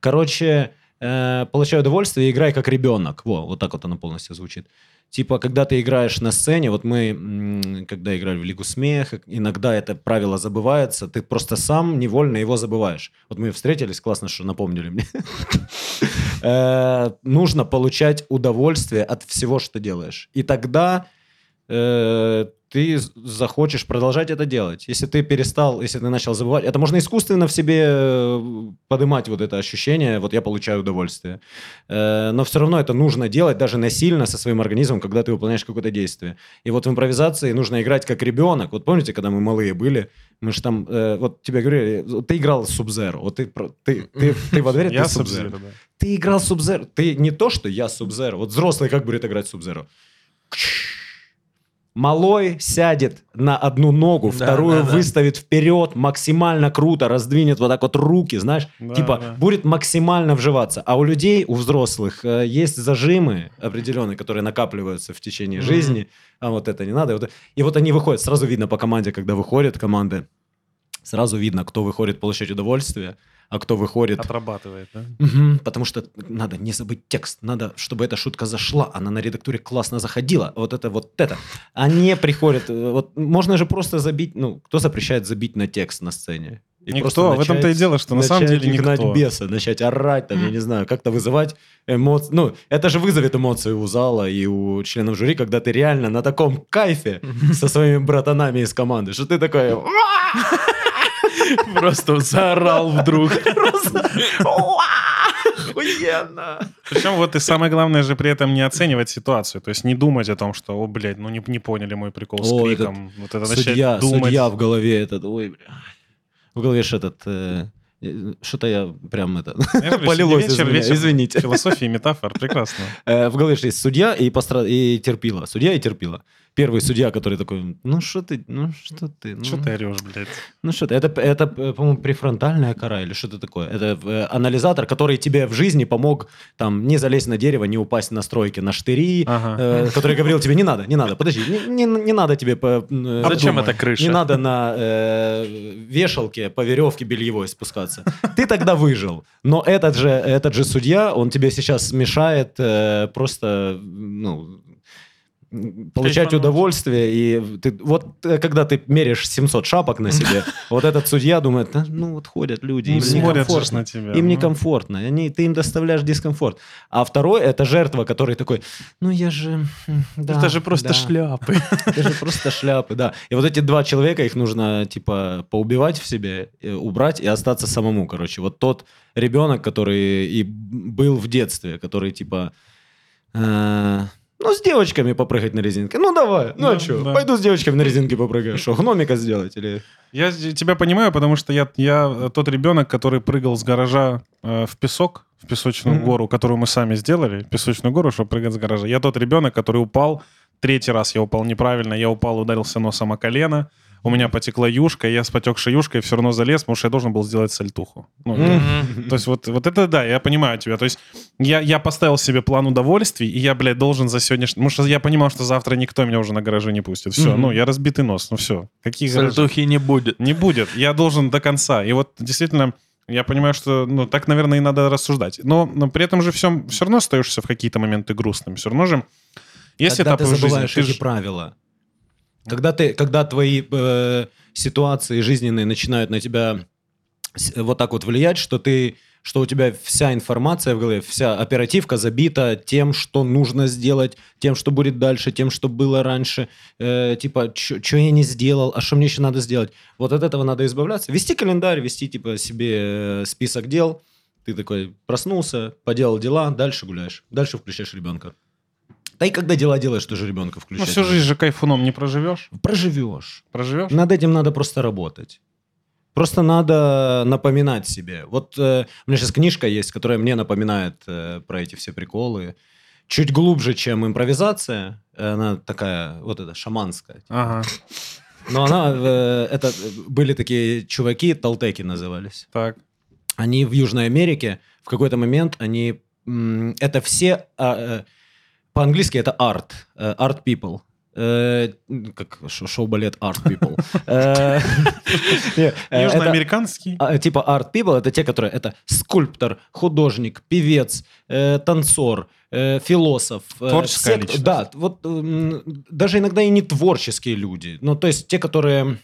Speaker 1: Короче, э, получай удовольствие и играй как ребенок. Во, вот так вот оно полностью звучит. Типа, когда ты играешь на сцене, вот мы, когда играли в Лигу смеха, иногда это правило забывается, ты просто сам невольно его забываешь. Вот мы встретились, классно, что напомнили мне. Э, Нужно получать удовольствие от всего, что делаешь. И тогда э, ты захочешь продолжать это делать. Если ты перестал, если ты начал забывать, это можно искусственно в себе э, поднимать вот это ощущение, вот я получаю удовольствие. Э, Но все равно это нужно делать даже насильно со своим организмом, когда ты выполняешь какое-то действие. И вот в импровизации нужно играть как ребенок. Вот помните, когда мы малые были, мы же там, э, вот тебе говорили, ты играл Субзеру, вот ты, ты, ты, ты во дворе, ты
Speaker 2: да.
Speaker 1: Ты играл Sub-Zero. Ты не то, что я Sub-Zero. Вот взрослый как будет играть Sub-Zero? Малой сядет на одну ногу,
Speaker 3: Да,
Speaker 1: вторую
Speaker 3: да, да.
Speaker 1: выставит вперед, максимально круто, раздвинет вот так вот руки, знаешь,
Speaker 2: Да,
Speaker 1: типа
Speaker 2: да.
Speaker 1: будет максимально вживаться. А у людей, у взрослых, э, есть зажимы определенные, которые накапливаются в течение
Speaker 3: Мгм.
Speaker 1: жизни. А вот это не надо. вот это- И вот они выходят, сразу видно по команде, когда выходят команды, сразу видно, кто выходит получать удовольствие, а кто выходит
Speaker 2: Отрабатывает, да?
Speaker 1: Мгм, потому что надо не забыть текст, надо, чтобы эта шутка зашла, она на редактуре классно заходила, вот это, вот это. Они приходят, э, вот можно же просто забить, ну, кто запрещает забить на текст на сцене? И
Speaker 2: Никто,
Speaker 1: просто
Speaker 2: в этом-то и дело, что на самом
Speaker 1: начать
Speaker 2: деле
Speaker 1: гнать
Speaker 2: никто.
Speaker 1: беса, начать орать, там, я не знаю, как-то вызывать эмоции. Ну, это же вызовет эмоции у зала и у членов жюри, когда ты реально на таком кайфе со своими братанами из команды, что ты такой...
Speaker 3: Просто заорал вдруг.
Speaker 1: Охуенно!
Speaker 2: Причем вот и самое главное же при этом не оценивать ситуацию, то есть не думать о том, что, о, блядь, ну не, не поняли мой прикол с
Speaker 1: О,
Speaker 2: криком. Вот это начать
Speaker 1: Судья,
Speaker 2: думать.
Speaker 1: судья в голове этот, ой, бля. В голове ж этот, э, что-то я прям это,
Speaker 2: Я говорю,
Speaker 1: полилось из
Speaker 2: вечер,
Speaker 1: меня,
Speaker 2: вечер
Speaker 1: извините.
Speaker 2: Философии, метафор, прекрасно.
Speaker 1: Э, В голове же есть судья и, постра... и терпила. Судья и терпила. Первый судья, который такой, ну что ты, ну что ты, ну
Speaker 2: Что ты орешь, блядь?
Speaker 1: ну что ты, это, это, по-моему, префронтальная кора или что-то такое. Это э, анализатор, который тебе в жизни помог там не залезть на дерево, не упасть на стройки, на штыри,
Speaker 2: Ага.
Speaker 1: э, который говорил тебе, не надо, не надо, подожди, не, не- не надо тебе... по- э,
Speaker 3: Зачем
Speaker 1: обдумай.
Speaker 3: эта крыша?
Speaker 1: Не надо на э, вешалке по веревке бельевой спускаться. Ты тогда выжил. Но этот же, этот же судья, он тебе сейчас мешает э, просто, ну, получать удовольствие. И ты, вот э, когда ты меряешь 700 шапок на себе, вот этот судья думает, «Да, ну вот ходят люди, им некомфортно.
Speaker 2: на тебя.
Speaker 1: Им
Speaker 2: ну.
Speaker 1: некомфортно, они, ты им доставляешь дискомфорт. А второй это жертва, который такой, ну я же... да,
Speaker 3: Это же просто
Speaker 1: да,
Speaker 3: шляпы.
Speaker 1: Это же просто шляпы, да. И вот эти два человека, их нужно, типа, поубивать в себе, э, убрать и остаться самому, короче. Вот тот ребенок, который и был в детстве, который, типа, э, ну, с девочками попрыгать на резинке. Ну, давай, ну,
Speaker 2: Да,
Speaker 1: а что?
Speaker 2: да.
Speaker 1: Пойду с девочками на резинке попрыгаю. Что, гномика сделать? Или...
Speaker 2: Я тебя понимаю, потому что я, я э, тот ребенок, который прыгал с гаража э, в песок, в песочную
Speaker 1: Мгм.
Speaker 2: гору, которую мы сами сделали, песочную гору, чтобы прыгать с гаража. Я тот ребенок, который упал, третий раз я упал неправильно, я упал, ударился носом о колено, у меня потекла юшка, я с потекшей юшкой все равно залез, потому что я должен был сделать сальтуху. Ну,
Speaker 3: Мгм.
Speaker 2: То есть вот, вот это да, я понимаю тебя. То есть я, я поставил себе план удовольствий, и я, блядь, должен за сегодняшний... Потому что я понимал, что завтра никто меня уже на гараже не пустит. Все,
Speaker 1: Мгм.
Speaker 2: ну, я разбитый нос, ну все. Какие гаражи?
Speaker 3: Сальтухи не будет.
Speaker 2: Не будет. Я должен до конца. И вот действительно, я понимаю, что ну, так, наверное, и надо рассуждать. Но, но при этом же всем, все равно остаешься в какие-то моменты грустным. Все равно же
Speaker 1: Когда
Speaker 2: этапы
Speaker 1: ты
Speaker 2: жизни.
Speaker 1: забываешь
Speaker 2: ты
Speaker 1: эти
Speaker 2: ж-
Speaker 1: правила. Когда, ты, когда твои э, ситуации жизненные начинают на тебя вот так вот влиять, что ты что у тебя вся информация в голове, вся оперативка забита тем, что нужно сделать, тем, что будет дальше, тем, что было раньше, э, типа, что я не сделал, а что мне еще надо сделать. Вот от этого надо избавляться. Вести календарь, вести, типа, себе э, список дел. Ты такой проснулся, поделал дела, дальше гуляешь, дальше включаешь ребенка. Да и когда дела делаешь, тоже ребенка
Speaker 2: Ну,
Speaker 1: включать.
Speaker 2: всю
Speaker 1: надо.
Speaker 2: жизнь же кайфуном не проживешь.
Speaker 1: Проживешь.
Speaker 2: Проживешь?
Speaker 1: Над этим надо просто работать. Просто надо напоминать себе. Вот э, у меня сейчас книжка есть, которая мне напоминает э, про эти все приколы. Чуть глубже, чем импровизация. Э, Она такая, вот это, шаманская.
Speaker 2: Ага,
Speaker 1: Но она, э, это были такие чуваки, толтеки назывались.
Speaker 2: так.
Speaker 1: Они в Южной Америке в какой-то момент, они... Это все... а, э, по-английски это art. э, Art people. Э, Как шо- шоу-балет art people. Э,
Speaker 2: Южноамериканский.
Speaker 1: а, Типа art people это те, которые... Это скульптор, художник, певец, танцор, философ.
Speaker 2: Творческая личность.
Speaker 1: Да, вот даже иногда и не творческие люди. Ну, то есть те, которые...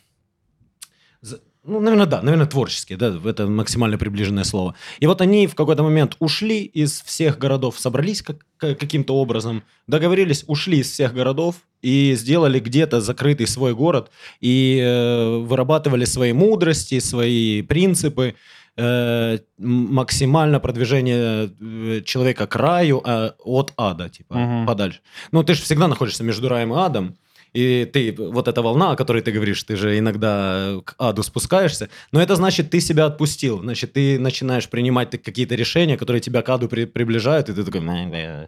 Speaker 1: Ну, наверное, да, наверное, творческие, да, это максимально приближенное слово. И вот они в какой-то момент ушли из всех городов, собрались как, ка- каким-то образом, договорились, ушли из всех городов и сделали где-то закрытый свой город и э, вырабатывали свои мудрости, свои принципы, э, максимально продвижение э, человека к раю а, от ада, типа,
Speaker 2: Мгм.
Speaker 1: подальше. Ну, ты же всегда находишься между раем и адом, и ты, вот эта волна, о которой ты говоришь, ты же иногда к аду спускаешься, но это значит, ты себя отпустил, значит, ты начинаешь принимать какие-то решения, которые тебя к аду при- приближают, и ты такой... «М, э».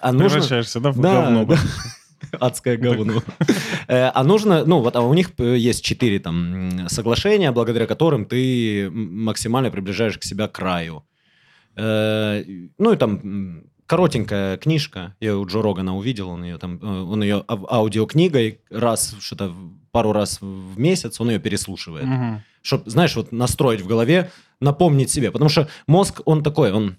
Speaker 1: А нужно...
Speaker 2: Превращаешься, да, в
Speaker 1: Да,
Speaker 2: говно.
Speaker 1: да. Адское говно. Э, А нужно, ну вот, а у них есть четыре там соглашения, благодаря которым ты максимально приближаешь к себя краю. Э, Ну и там коротенькая книжка, я у Джо Рогана увидел, он ее там, э, он ее ау- аудиокнигой раз, что-то пару раз в месяц он ее переслушивает
Speaker 2: Мгм.
Speaker 1: чтобы, знаешь, вот настроить в голове, напомнить себе. Потому что мозг, он такой, он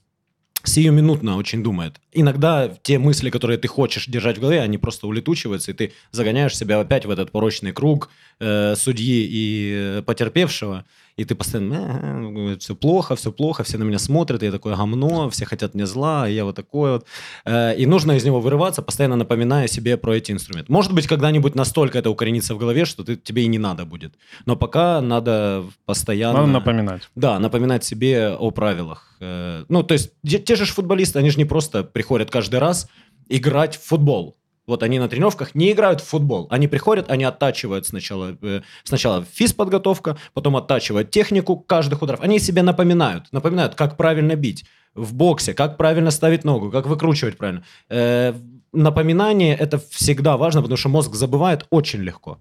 Speaker 1: сиюминутно очень думает. Иногда те мысли, которые ты хочешь держать в голове, они просто улетучиваются, и ты загоняешь себя опять в этот порочный круг э, судьи и э, потерпевшего, и ты постоянно все плохо, все плохо, все на меня смотрят, я такое гомно, все хотят мне зла, я вот такой вот. Э, и нужно из него вырываться, постоянно напоминая себе про эти инструменты. Может быть, когда-нибудь настолько это укоренится в голове, что ты, тебе и не надо будет. Но пока надо постоянно...
Speaker 2: Надо напоминать.
Speaker 1: Да, напоминать себе о правилах. Э, Ну, то есть те, же футболисты, они же не просто приходят каждый раз играть в футбол. Вот они на тренировках не играют в футбол. Они приходят, они оттачивают сначала, э, сначала физподготовка, потом оттачивают технику каждых ударов. Они себе напоминают, напоминают, как правильно бить в боксе, как правильно ставить ногу, как выкручивать правильно. Э, Напоминание это всегда важно, потому что мозг забывает очень легко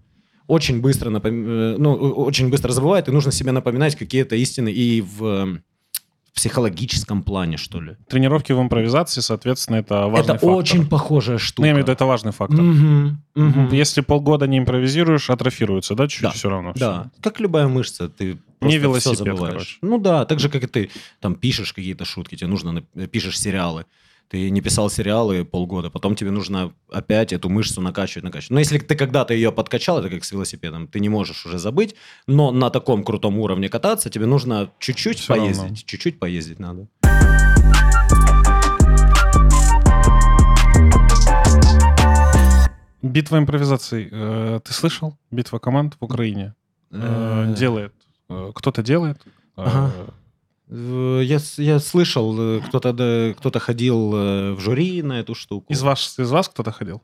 Speaker 1: очень быстро, напом- э, ну, очень быстро забывает, и нужно себе напоминать какие-то истины и в, в психологическом плане, что ли.
Speaker 2: Тренировки в импровизации, соответственно, это важный
Speaker 1: это
Speaker 2: фактор.
Speaker 1: очень похожая
Speaker 2: Ну,
Speaker 1: штука.
Speaker 2: я имею в виду, это важный фактор.
Speaker 1: Мгм, мгм.
Speaker 2: Если полгода не импровизируешь, атрофируется, да, чуть-чуть
Speaker 1: Да,
Speaker 2: все равно.
Speaker 1: Да, как любая мышца, ты
Speaker 2: Не велосипед,
Speaker 1: забываешь.
Speaker 2: короче.
Speaker 1: Ну да, так же, как и ты там пишешь какие-то шутки, тебе нужно, пишешь сериалы. Ты не писал сериалы полгода, потом тебе нужно опять эту мышцу накачивать, накачивать. Но если ты когда-то ее подкачал, это как с велосипедом, ты не можешь уже забыть, но на таком крутом уровне кататься тебе нужно чуть-чуть
Speaker 2: равно.
Speaker 1: поездить, чуть-чуть поездить надо.
Speaker 2: Битва импровизаций. э, Ты слышал? Битва команд в Украине. Э,
Speaker 1: Э,
Speaker 2: Делает. Кто-то делает.
Speaker 1: Ага. Э, Я, я слышал, э, кто-то кто-то ходил э, в жюри на эту штуку.
Speaker 2: Из вас, из вас кто-то ходил?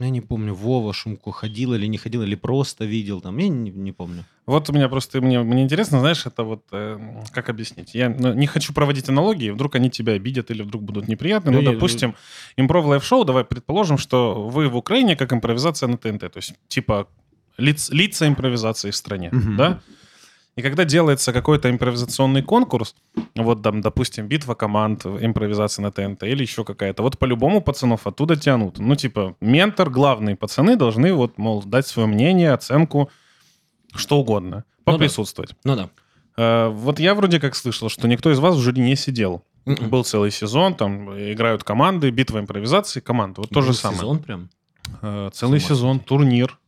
Speaker 1: Я не помню, Вова Шумко ходил или не ходил, или просто видел там, я не, не помню.
Speaker 2: Вот у меня просто, мне, мне интересно, знаешь, это вот, э, как объяснить? Я ну, не хочу проводить аналогии, вдруг они тебя обидят или вдруг будут неприятны. Ну, допустим, Improv Live -шоу, давай предположим, что вы в Украине как импровизация на ТНТ, то есть типа лиц, лица импровизации в стране,
Speaker 1: Мгм.
Speaker 2: да? И когда делается какой-то импровизационный конкурс, вот там, допустим, битва команд, импровизация на ТНТ или еще какая-то, вот по-любому пацанов оттуда тянут. Ну, типа, ментор, главные пацаны должны вот, мол, дать свое мнение, оценку, что угодно,
Speaker 1: да.
Speaker 2: поприсутствовать.
Speaker 1: Ну да.
Speaker 2: Э, вот я вроде как слышал, что никто из вас в жюри не сидел.
Speaker 1: Мгм.
Speaker 2: Был целый сезон, там играют команды, битва импровизации, команды. Вот то же самое.
Speaker 1: Сезон прям.
Speaker 2: Э, Целый сезон, турнир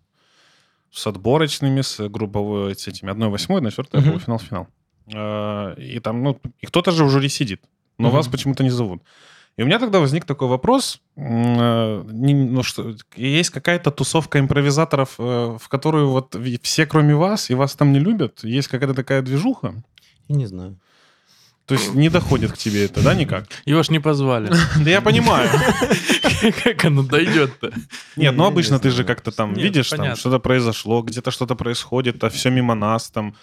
Speaker 2: с отборочными, с групповой, с этими 1-8, 1-4,
Speaker 1: Мгм.
Speaker 2: полуфинал, финал. Э, И там, ну, и кто-то же в жюри сидит, но
Speaker 1: Мгм.
Speaker 2: вас почему-то не зовут. И у меня тогда возник такой вопрос, э, ну что, есть какая-то тусовка импровизаторов, э, в которую вот все, кроме вас, и вас там не любят? Есть какая-то такая движуха?
Speaker 1: Я не знаю.
Speaker 2: То есть не доходит к тебе это, да, никак?
Speaker 3: Его ж не позвали.
Speaker 2: Да я понимаю.
Speaker 3: Как оно дойдет-то?
Speaker 2: Нет, ну обычно ты же как-то там видишь, там что-то произошло, где-то что-то происходит, а все мимо нас там.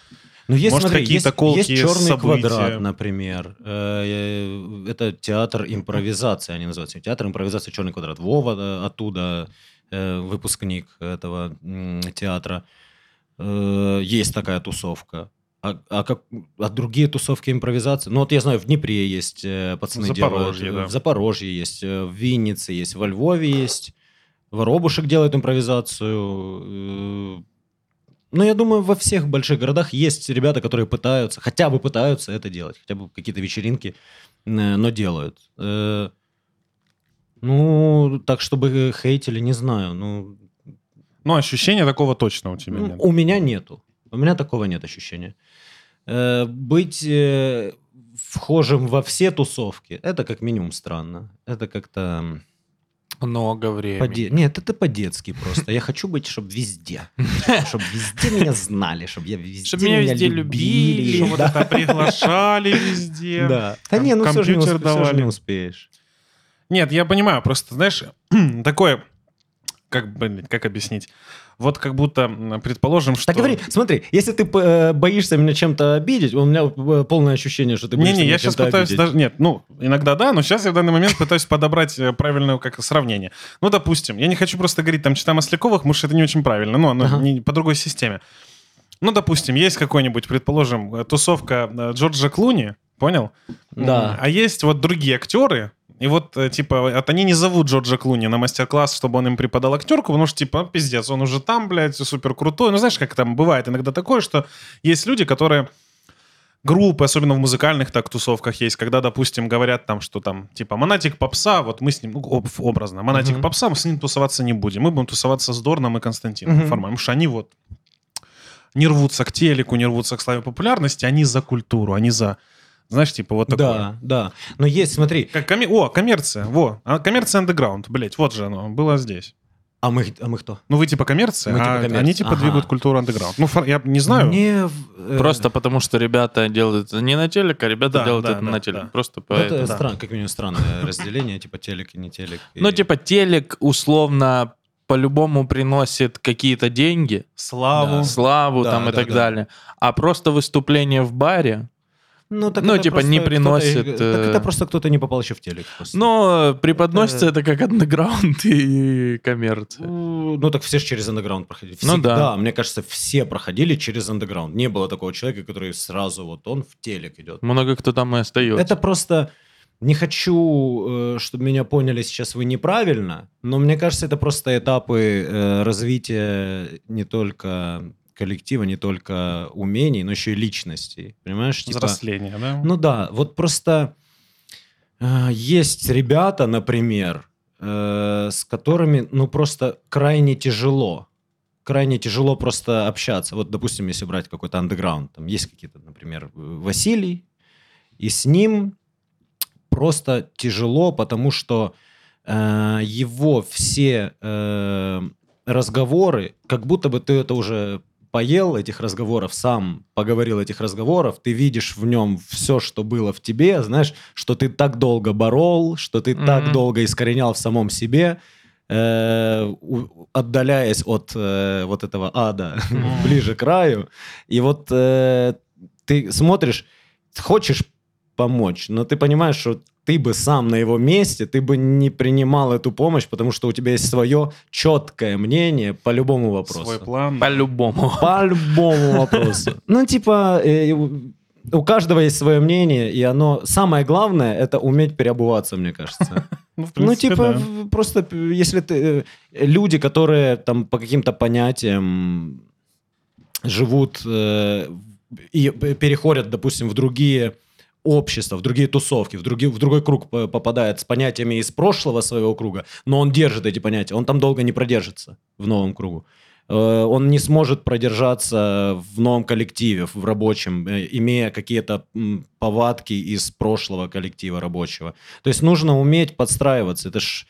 Speaker 1: Ну, есть,
Speaker 2: Может,
Speaker 1: смотри,
Speaker 2: какие-то
Speaker 1: есть,
Speaker 2: колкие
Speaker 1: есть черный
Speaker 2: события.
Speaker 1: квадрат, например. Э, Это театр импровизации, они называются. Театр импровизации черный квадрат. Вова э, оттуда э, выпускник этого театра. Есть такая тусовка. А, а как, а другие тусовки импровизации? Ну, вот я знаю, в Днепре есть э, пацаны
Speaker 2: В Запорожье,
Speaker 1: делают,
Speaker 2: да.
Speaker 1: в Запорожье есть, э, в Виннице есть, во Львове есть. Воробушек делает импровизацию. э, Ну, я думаю, во всех больших городах есть ребята, которые пытаются, хотя бы пытаются это делать, хотя бы какие-то вечеринки, э, но делают. Э, Ну, так, чтобы хейтили, не знаю. Ну,
Speaker 2: Ну, ощущения такого точно у тебя
Speaker 1: ну,
Speaker 2: нет.
Speaker 1: у меня нету. У меня такого нет ощущения. Э, Быть э, вхожим во все тусовки, это как минимум странно. Это как-то...
Speaker 3: Много времени.
Speaker 1: По-де- Нет, это по-детски просто. Я хочу быть, чтобы везде. Чтобы везде меня знали, чтобы я везде
Speaker 3: Чтоб меня везде любили,
Speaker 2: Что вот это приглашали везде.
Speaker 1: Да. Да не, ну все же не успеешь.
Speaker 2: Нет, я понимаю, просто, знаешь, такое, как, блин, как объяснить? Вот как будто, предположим, что...
Speaker 1: Так говори, смотри, если ты э, боишься меня чем-то обидеть, у меня э, полное ощущение, что ты боишься
Speaker 2: Не-не,
Speaker 1: меня
Speaker 2: я сейчас пытаюсь
Speaker 1: обидеть.
Speaker 2: даже... Нет, ну, иногда да, но сейчас я в данный момент пытаюсь подобрать э, правильное как сравнение. Ну, допустим, я не хочу просто говорить там чита Масляковых, потому что это не очень правильно, но оно
Speaker 1: Ага.
Speaker 2: не, по другой системе. Ну, допустим, есть какой-нибудь, предположим, тусовка Джорджа Клуни, понял?
Speaker 1: Да.
Speaker 2: А есть вот другие актеры, и вот, э, типа, вот они не зовут Джорджа Клуни на мастер-класс, чтобы он им преподал актерку, потому что, типа, пиздец, он уже там, блядь, супер крутой. Ну, знаешь, как там бывает иногда такое, что есть люди, которые группы, особенно в музыкальных так тусовках есть, когда, допустим, говорят там, что там, типа, Монатик Попса, вот мы с ним, ну, об- образно, Монатик
Speaker 1: Мгм.
Speaker 2: Попса, мы с ним тусоваться не будем. Мы будем тусоваться с Дорном и Константином
Speaker 1: Мгм.
Speaker 2: Форманом, потому что они вот не рвутся к телеку, не рвутся к славе популярности, они за культуру, они за, знаешь, типа вот такое.
Speaker 1: Да, да. Но есть, смотри,
Speaker 2: Как коме- О, коммерция, во, а, коммерция андеграунд, блять, вот же оно, было здесь.
Speaker 1: а мы, а мы кто?
Speaker 2: Ну вы типа коммерция,
Speaker 1: Мы типа
Speaker 2: а
Speaker 1: коммерция.
Speaker 2: они типа
Speaker 1: Ага.
Speaker 2: двигают культуру андеграунд. Ну фор- я не знаю.
Speaker 1: Мне, э,
Speaker 3: Просто потому, что ребята делают это не на телек, а ребята
Speaker 2: Да,
Speaker 3: делают
Speaker 2: да,
Speaker 3: это
Speaker 2: да,
Speaker 3: на телек.
Speaker 2: да.
Speaker 3: Просто
Speaker 1: ну, это
Speaker 2: да.
Speaker 1: странно, как минимум странное разделение, типа телек и не телек.
Speaker 3: Ну, типа, телек условно по-любому приносит какие-то деньги,
Speaker 2: Славу.
Speaker 1: Да.
Speaker 3: славу
Speaker 1: Да,
Speaker 3: там и так
Speaker 1: да.
Speaker 3: далее. А просто выступление в баре,
Speaker 1: ну, так
Speaker 3: ну,
Speaker 1: это
Speaker 3: типа, не приносит,
Speaker 1: Так
Speaker 3: э,
Speaker 1: это просто кто-то не попал еще в телек. просто.
Speaker 3: но преподносится
Speaker 1: Э.
Speaker 3: это как андеграунд и коммерция.
Speaker 1: Ну, ну, так все же через андеграунд проходили.
Speaker 3: Ну,
Speaker 1: Всегда,
Speaker 3: да.
Speaker 1: мне кажется, все проходили через андеграунд. Не было такого человека, который сразу вот он в телек идет.
Speaker 3: Много кто там и остается.
Speaker 1: Это просто... Не хочу, э, чтобы меня поняли сейчас вы неправильно, но мне кажется, это просто этапы э, развития не только коллектива, не только умений, но еще и личностей. Понимаешь? Типа,
Speaker 2: Взросление, да?
Speaker 1: ну да, вот просто Э, Есть ребята, например, э, с которыми, ну, просто крайне тяжело. Крайне тяжело просто общаться. Вот, допустим, если брать какой-то андеграунд, там есть какие-то, например, Василий, и с ним просто тяжело, потому что э, его все э, разговоры, как будто бы ты это уже поел этих разговоров, сам поговорил этих разговоров, ты видишь в нем все, что было в тебе, знаешь, что ты так долго борол, что ты так
Speaker 3: Мгм.
Speaker 1: долго искоренял в самом себе, э, отдаляясь от э, вот этого ада
Speaker 2: Мгм.
Speaker 1: ближе к краю. И вот э, ты смотришь, хочешь помочь, но ты понимаешь, что ты бы сам на его месте, ты бы не принимал эту помощь, потому что у тебя есть свое четкое мнение по любому вопросу.
Speaker 2: Свой план.
Speaker 3: По-любому.
Speaker 1: По любому вопросу. Ну, типа, э, у каждого есть свое мнение, и оно... Самое главное — это уметь переобуваться, мне кажется.
Speaker 2: Ну,
Speaker 1: Ну, типа,
Speaker 2: да.
Speaker 1: просто п- если ты... э, Люди, которые там по каким-то понятиям живут э, и переходят, допустим, в другие общества, в другие тусовки, в, другие, в другой круг по- попадает с понятиями из прошлого своего круга, но он держит эти понятия, он там долго не продержится в новом кругу. Э, Он не сможет продержаться в новом коллективе, в рабочем, э, имея какие-то повадки из прошлого коллектива рабочего. То есть нужно уметь подстраиваться. Это ж...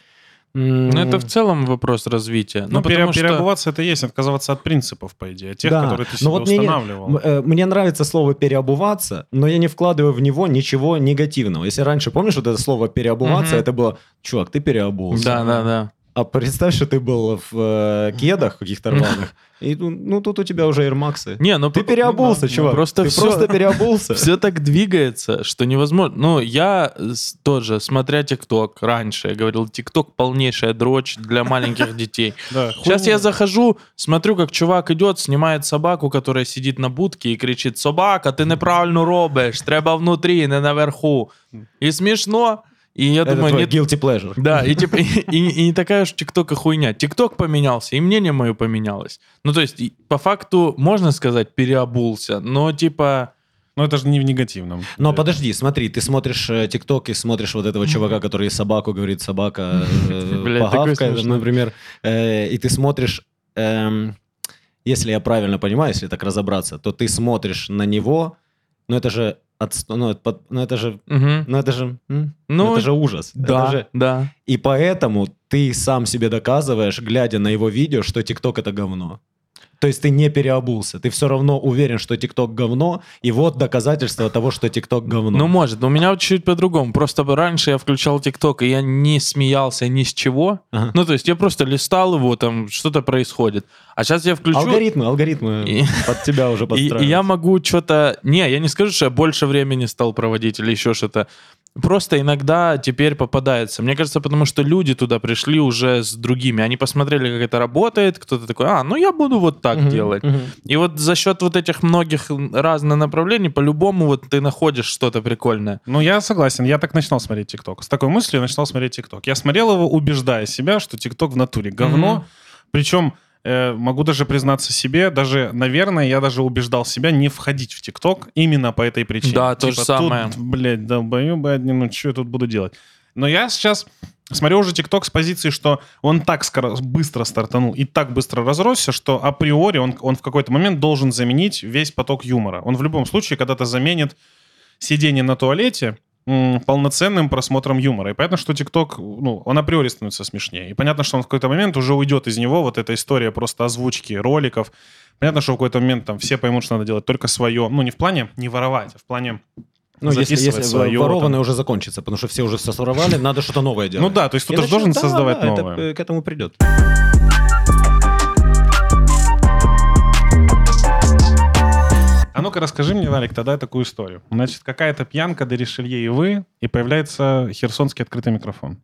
Speaker 3: Ну, это в целом вопрос развития.
Speaker 2: Ну, пере-
Speaker 3: потому что-
Speaker 2: переобуваться это есть отказываться от принципов, по идее, тех,
Speaker 1: Да,
Speaker 2: которые ты
Speaker 1: но
Speaker 2: себе
Speaker 1: вот мне
Speaker 2: устанавливал.
Speaker 1: М, э, Мне нравится слово переобуваться, но я не вкладываю в него ничего негативного. Если раньше, помнишь, вот это слово переобуваться,
Speaker 3: Мгм.
Speaker 1: это было, чувак, ты переобулся.
Speaker 3: Да, да, да.
Speaker 1: А представь, что ты был в э, кедах каких-то рваных, и ну, ну, тут у тебя уже Air
Speaker 3: Не, ну
Speaker 1: Ты
Speaker 3: по-
Speaker 1: переобулся,
Speaker 3: да,
Speaker 1: чувак.
Speaker 3: Просто
Speaker 1: ты
Speaker 3: все,
Speaker 1: просто переобулся.
Speaker 3: все так двигается, что невозможно. Ну, я с- тоже, смотря ТикТок раньше, я говорил, ТикТок полнейшая дрочь для маленьких детей.
Speaker 2: Да,
Speaker 3: Сейчас
Speaker 2: хуй-
Speaker 3: я захожу, смотрю, как чувак идет, снимает собаку, которая сидит на будке и кричит: Собака, ти неправильно робиш, треба внутрі, не наверху. І смішно. І я
Speaker 1: Это
Speaker 3: думаю,
Speaker 1: твой
Speaker 3: не,
Speaker 1: guilty pleasure.
Speaker 3: Да, и, типа, и, и- и не такая уж ТикТока хуйня. ТикТок поменялся, и мнение мое поменялось. Ну, то есть, и по факту, можно сказать, переобулся, но, типа,
Speaker 2: Ну, это же не в негативном.
Speaker 1: Но
Speaker 2: Э,
Speaker 1: подожди, смотри, ты смотришь э, ТикТок и смотришь вот этого чувака, который собаку говорит, собака э, погавкает, например, э, и ты смотришь, эм, если я правильно понимаю, если так разобраться, то ты смотришь на него, ну это же, отс- ну это, под- ну это же,
Speaker 3: мгм.
Speaker 1: ну это же?
Speaker 3: Ну,
Speaker 1: ну это же ужас.
Speaker 3: да,
Speaker 1: Это же-
Speaker 3: да.
Speaker 1: И поэтому ты сам себе доказываешь, глядя на его видео, что ТикТок это говно. То есть ты не переобулся, ты все равно уверен, что ТикТок говно, и вот доказательство того, что ТикТок говно.
Speaker 3: Ну, может, но у меня вот чуть по-другому. Просто раньше я включал ТикТок, и я не смеялся ни с чего.
Speaker 1: Ага.
Speaker 3: Ну, то есть, я просто листал его, там что-то происходит. А сейчас я включу...
Speaker 1: Алгоритмы, алгоритмы
Speaker 3: И-
Speaker 1: под тебя уже
Speaker 3: И,
Speaker 1: подстраиваются.
Speaker 3: и я могу что-то... Не, я не скажу, что я больше времени стал проводить или еще что-то. Просто иногда теперь попадается. Мне кажется, потому что люди туда пришли уже с другими. Они посмотрели, как это работает. Кто-то такой, а, ну я буду вот так
Speaker 1: Мгм,
Speaker 3: делать.
Speaker 1: мгм.
Speaker 3: И вот за счет вот этих многих разных направлений, по-любому вот ты находишь что-то прикольное.
Speaker 2: Ну, я согласен, я так начинал смотреть ТикТок. С такой мыслью я начинал смотреть ТикТок. Я смотрел его, убеждая себя, что ТикТок в натуре говно.
Speaker 3: Мгм.
Speaker 2: Причем э, могу даже признаться себе, даже, наверное, я даже убеждал себя не входить в ТикТок именно по этой причине.
Speaker 3: Да, то же
Speaker 2: тут,
Speaker 3: самое.
Speaker 2: блядь, долбоебы одни, ну что я тут буду делать? Но я сейчас смотрю уже ТикТок с позиции, что он так скоро, быстро стартанул и так быстро разросся, что априори он, он в какой-то момент должен заменить весь поток юмора. Он в любом случае когда-то заменит сидение на туалете полноценным просмотром юмора. И понятно, что ТикТок, ну, он априори становится смешнее. И понятно, что он в какой-то момент уже уйдет из него, вот эта история просто озвучки роликов. Понятно, что в какой-то момент там все поймут, что надо делать только свое. Ну, не в плане не воровать, а в плане
Speaker 1: Ну, если, если
Speaker 2: своё,
Speaker 1: ворованное
Speaker 2: там.
Speaker 1: уже закончится, потому что все уже все своровали, надо что-то новое делать.
Speaker 2: Ну да, то есть кто-то же должен
Speaker 1: да,
Speaker 2: создавать
Speaker 1: да,
Speaker 2: новое.
Speaker 1: к этому придет.
Speaker 2: А ну-ка расскажи мне, Валик, тогда такую историю. Значит, какая-то пьянка до Ришелье и вы, и появляется херсонский открытый микрофон.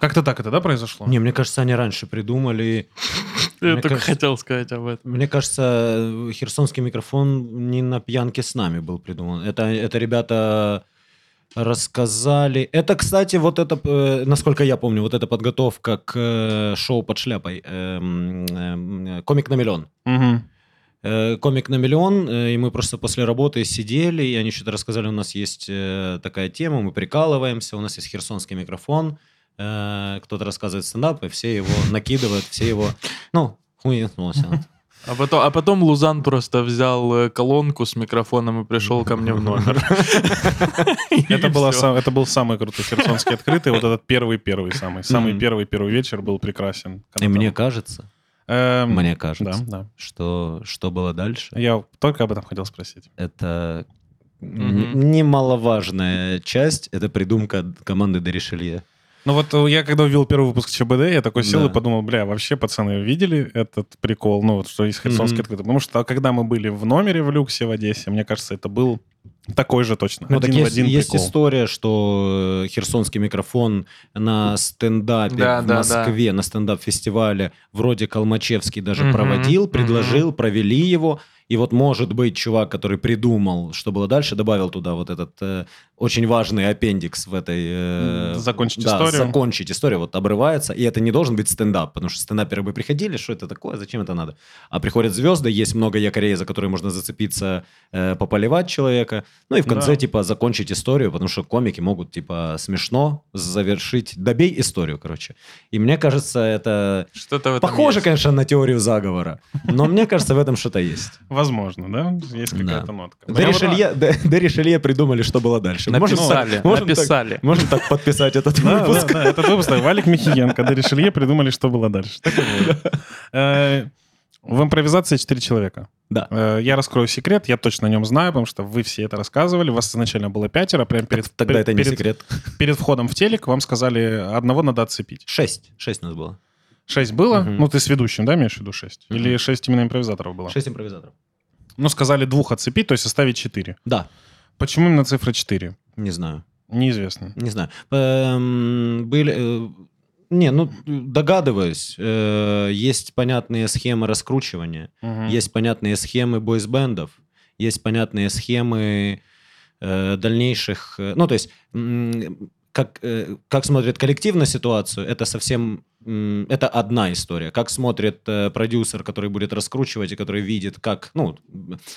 Speaker 2: Как-то так это, да, произошло?
Speaker 1: Не, мне кажется, они раньше придумали.
Speaker 3: Я
Speaker 1: Мне
Speaker 3: только
Speaker 1: кажется-
Speaker 3: хотел сказать об этом.
Speaker 1: Мне кажется, э, херсонский микрофон не на пьянке с нами был придуман. Это, это ребята рассказали. Это, кстати, вот это, э, насколько я помню, вот эта подготовка к э, шоу под шляпой. эм, эм, Комик на миллион.
Speaker 2: Мгм.
Speaker 1: Э, комик на миллион, э, и мы просто после работы сидели, и они что-то рассказали, у нас есть э, такая тема, мы прикалываемся, у нас есть херсонский микрофон, кто-то рассказывает стендап, и все его накидывают, все его, ну, хуеснулся.
Speaker 3: А потом, а потом Лузан просто взял колонку с микрофоном и пришел ко мне в номер.
Speaker 2: Это, сам- это был самый крутой херсонский открытый, вот этот первый-первый самый. Самый первый-первый вечер был прекрасен.
Speaker 1: И мне кажется,
Speaker 2: Эм,
Speaker 1: мне
Speaker 2: Да,
Speaker 1: кажется,
Speaker 2: да.
Speaker 1: что, что было дальше,
Speaker 2: Я только об этом хотел спросить.
Speaker 1: это н- немаловажная часть, это придумка команды Деришелье.
Speaker 2: Ну вот э, я когда увидел первый выпуск ЧБД, я такой сел
Speaker 1: Да.
Speaker 2: и подумал, бля, вообще пацаны видели этот прикол, ну вот что из Херсонской открытый? Потому что когда мы были в номере в люксе в Одессе, мне кажется, это был такой же точно.
Speaker 1: Ну, так
Speaker 2: один в
Speaker 1: есть,
Speaker 2: один
Speaker 1: есть
Speaker 2: прикол.
Speaker 1: история, что э, херсонский микрофон на стендапе
Speaker 3: Да,
Speaker 1: в
Speaker 3: да,
Speaker 1: Москве, на стендап-фестивале, вроде Калмачевский даже
Speaker 3: Мгм,
Speaker 1: проводил, предложил, провели его. И вот, может быть, чувак, который придумал, что было дальше, добавил туда вот этот э, очень важный аппендикс в этой... э,
Speaker 2: Закончить
Speaker 1: да,
Speaker 2: историю.
Speaker 1: закончить историю, вот обрывается. И это не должен быть стендап, потому что стендаперы бы приходили, что это такое, зачем это надо? А приходят звезды, есть много якорей, за которые можно зацепиться, э, пополивать человека. Ну и в конце,
Speaker 2: Да.
Speaker 1: типа, закончить историю, потому что комики могут, типа, смешно завершить. Добей историю, короче. И мне кажется, это
Speaker 3: Что-то
Speaker 1: похоже,
Speaker 3: есть.
Speaker 1: конечно, на теорию заговора, но мне кажется, в этом что-то есть.
Speaker 2: Возможно, да? Есть какая-то
Speaker 1: Да.
Speaker 2: нотка.
Speaker 1: Ришелье, Де- Де Ришелье придумали, что было дальше. Можем так-
Speaker 3: Написали,
Speaker 1: можем так-
Speaker 3: написали.
Speaker 1: Можем так подписать этот
Speaker 2: Да, да,
Speaker 1: выпуск.
Speaker 2: да, этот выпуск, да, Валик Михиенко, до Ришелье придумали, что было дальше. Так и. Э, В импровизации четыре человека.
Speaker 1: Да.
Speaker 2: Э, Я раскрою секрет, я точно о нем знаю, потому что вы все это рассказывали. Вас изначально было пятеро, прям перед,
Speaker 1: Тогда
Speaker 2: перед-
Speaker 1: это не
Speaker 2: перед-
Speaker 1: секрет.
Speaker 2: перед входом в телек вам сказали, одного надо отцепить.
Speaker 1: Шесть. Шесть у нас было.
Speaker 2: Шесть было?
Speaker 1: Мгм.
Speaker 2: Ну, ты с ведущим, да, имеешь в виду шесть? Или
Speaker 1: Мгм.
Speaker 2: шесть именно импровизаторов было?
Speaker 1: Шесть импровизаторов.
Speaker 2: Ну, сказали двух отцепить, то есть оставить четыре.
Speaker 1: Да,
Speaker 2: Почему именно цифра четыре?
Speaker 1: не знаю.
Speaker 2: Неизвестно.
Speaker 1: Не знаю. Эм, Были... э, Не, ну, догадываюсь. Э, Есть понятные схемы раскручивания.
Speaker 2: Мгм.
Speaker 1: Есть понятные схемы бойсбендов. Есть понятные схемы э, дальнейших... э, Ну, то есть, м, как, э, как смотрит коллектив на ситуацию, это совсем... Это одна история. Как смотрит э, продюсер, который будет раскручивать и который видит, как... Ну,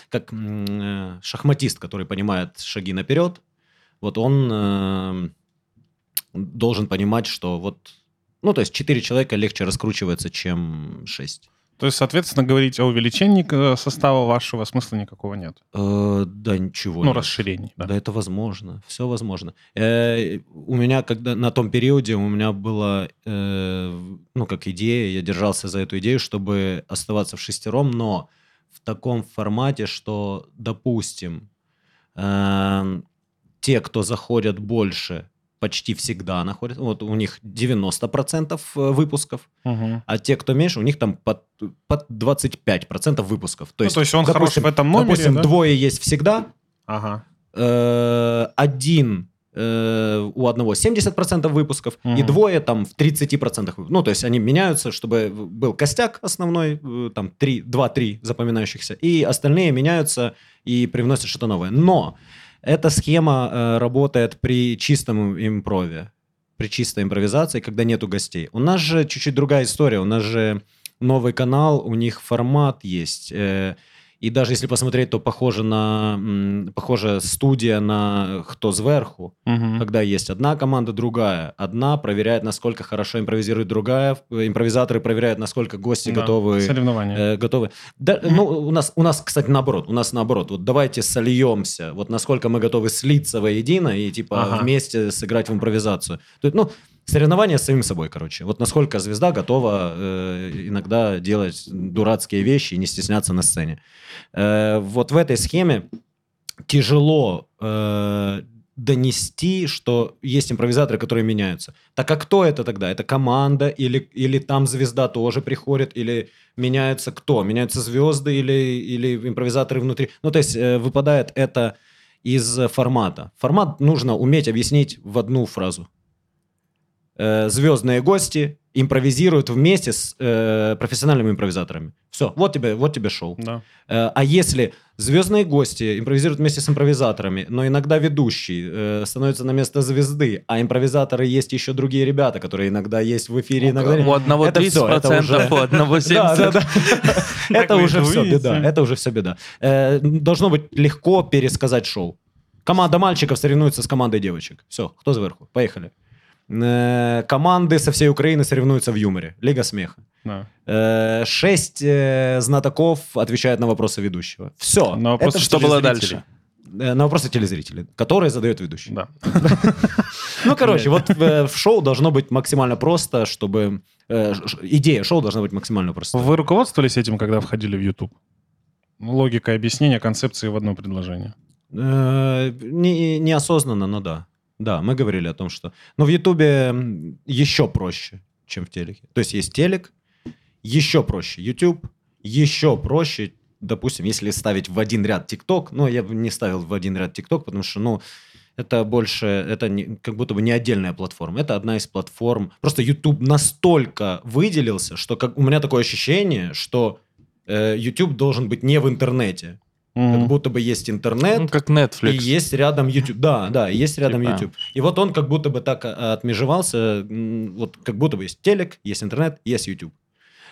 Speaker 1: как э, шахматист, который понимает шаги наперед, вот он э, должен понимать, что вот... Ну, то есть, четыре человека легче раскручивается, чем шесть.
Speaker 2: То есть, соответственно, говорить о увеличении э, состава вашего смысла никакого нет.
Speaker 1: Э, да, ничего.
Speaker 2: Ну,
Speaker 1: нет.
Speaker 2: расширений, да.
Speaker 1: Да. это возможно. Все возможно. Э, у меня, когда на том периоде, у меня была, э, ну, как идея, я держался за эту идею, чтобы оставаться в шестером, но в таком формате, что, допустим, э, те, кто заходят больше, почти всегда находят, вот у них 90% выпусков,
Speaker 2: Мгм.
Speaker 1: а те, кто меньше, у них там под, под 25% выпусков. То
Speaker 2: Ну,
Speaker 1: есть,
Speaker 2: то есть он хорош
Speaker 1: допустим,
Speaker 2: в этом номере,
Speaker 1: допустим,
Speaker 2: да?
Speaker 1: двое есть всегда,
Speaker 2: Ага.
Speaker 1: э, один э, у одного 70% выпусков, и
Speaker 2: Мгм.
Speaker 1: двое там в 30%. выпусков. Ну, то есть они меняются, чтобы был костяк основной, э, там 3, 2-3 запоминающихся, и остальные меняются и привносят что-то новое. Но эта схема э, работает при чистом импрове, при чистой импровизации, когда нету гостей. У нас же чуть-чуть другая история, у нас же новый канал, у них формат есть. э, и даже если посмотреть, то похоже на похоже студия на кто сверху,
Speaker 2: Мгм.
Speaker 1: когда есть одна команда, другая. Одна проверяет, насколько хорошо импровизирует другая. э, Импровизаторы проверяют, насколько гости
Speaker 2: Да,
Speaker 1: готовы.
Speaker 2: Соревнования.
Speaker 1: э, готовы. Да, ну, у нас, у нас, кстати, наоборот. У нас наоборот. Вот давайте сольемся. Вот насколько мы готовы слиться воедино и типа
Speaker 2: Ага.
Speaker 1: вместе сыграть в импровизацию. То есть, ну, соревнования с самим собой, короче. Вот насколько звезда готова э, иногда делать дурацкие вещи и не стесняться на сцене. Э, вот в этой схеме тяжело э, донести, что есть импровизаторы, которые меняются. Так а кто это тогда? Это команда или, или там звезда тоже приходит, или меняется кто? Меняются звезды или, или импровизаторы внутри? Ну, то есть э, выпадает это из формата. Формат нужно уметь объяснить в одну фразу. Э, звездные гости импровизируют вместе с э, профессиональными импровизаторами. Все, вот тебе, вот тебе шоу.
Speaker 2: Да.
Speaker 1: Э, а если звездные гости импровизируют вместе с импровизаторами, но иногда ведущий э, становится на место звезды, а импровизаторы есть еще другие ребята, которые иногда есть в эфире, иногда.
Speaker 3: У одного
Speaker 1: Это
Speaker 3: 30%,
Speaker 1: всё, это уже-
Speaker 3: у одного 70%.
Speaker 1: Да, да, да. Это уже все беда. Это уже все беда. Должно быть легко пересказать шоу. Команда мальчиков соревнуется с командой девочек. Все, кто сверху? Поехали. Э, Команды со всей Украины соревнуются в юморе. Лига смеха.
Speaker 2: да.
Speaker 1: Э, Шесть э, знатоков отвечают на вопросы ведущего. Все.
Speaker 2: На вопросы,
Speaker 3: Что было дальше?
Speaker 1: На вопросы телезрителей, которые задает ведущий.
Speaker 2: Да.
Speaker 1: Ну, короче, вот в, шоу должно быть максимально просто, чтобы... идея шоу должна быть максимально проста.
Speaker 2: Вы руководствовались этим, когда входили в YouTube? Логика объяснения концепции в одно предложение.
Speaker 1: Не- неосознанно, но да. Да, мы говорили о том, что... Но в Ютубе еще проще, чем в телеке. То есть есть телек, еще проще YouTube, еще проще, допустим, если ставить в один ряд ТикТок, ну, я бы не ставил в один ряд ТикТок, потому что, ну, это больше, это не- как будто бы не отдельная платформа, это одна из платформ. Просто YouTube настолько выделился, что как, у меня такое ощущение, что э, YouTube должен быть не в интернете. Как
Speaker 2: Мгм.
Speaker 1: будто бы есть интернет,
Speaker 3: Ну, как Netflix.
Speaker 1: и есть рядом YouTube. Да, да, есть рядом
Speaker 3: Типа.
Speaker 1: YouTube. И вот он как будто бы так а, отмежевался, вот как будто бы есть телек, есть интернет, есть YouTube.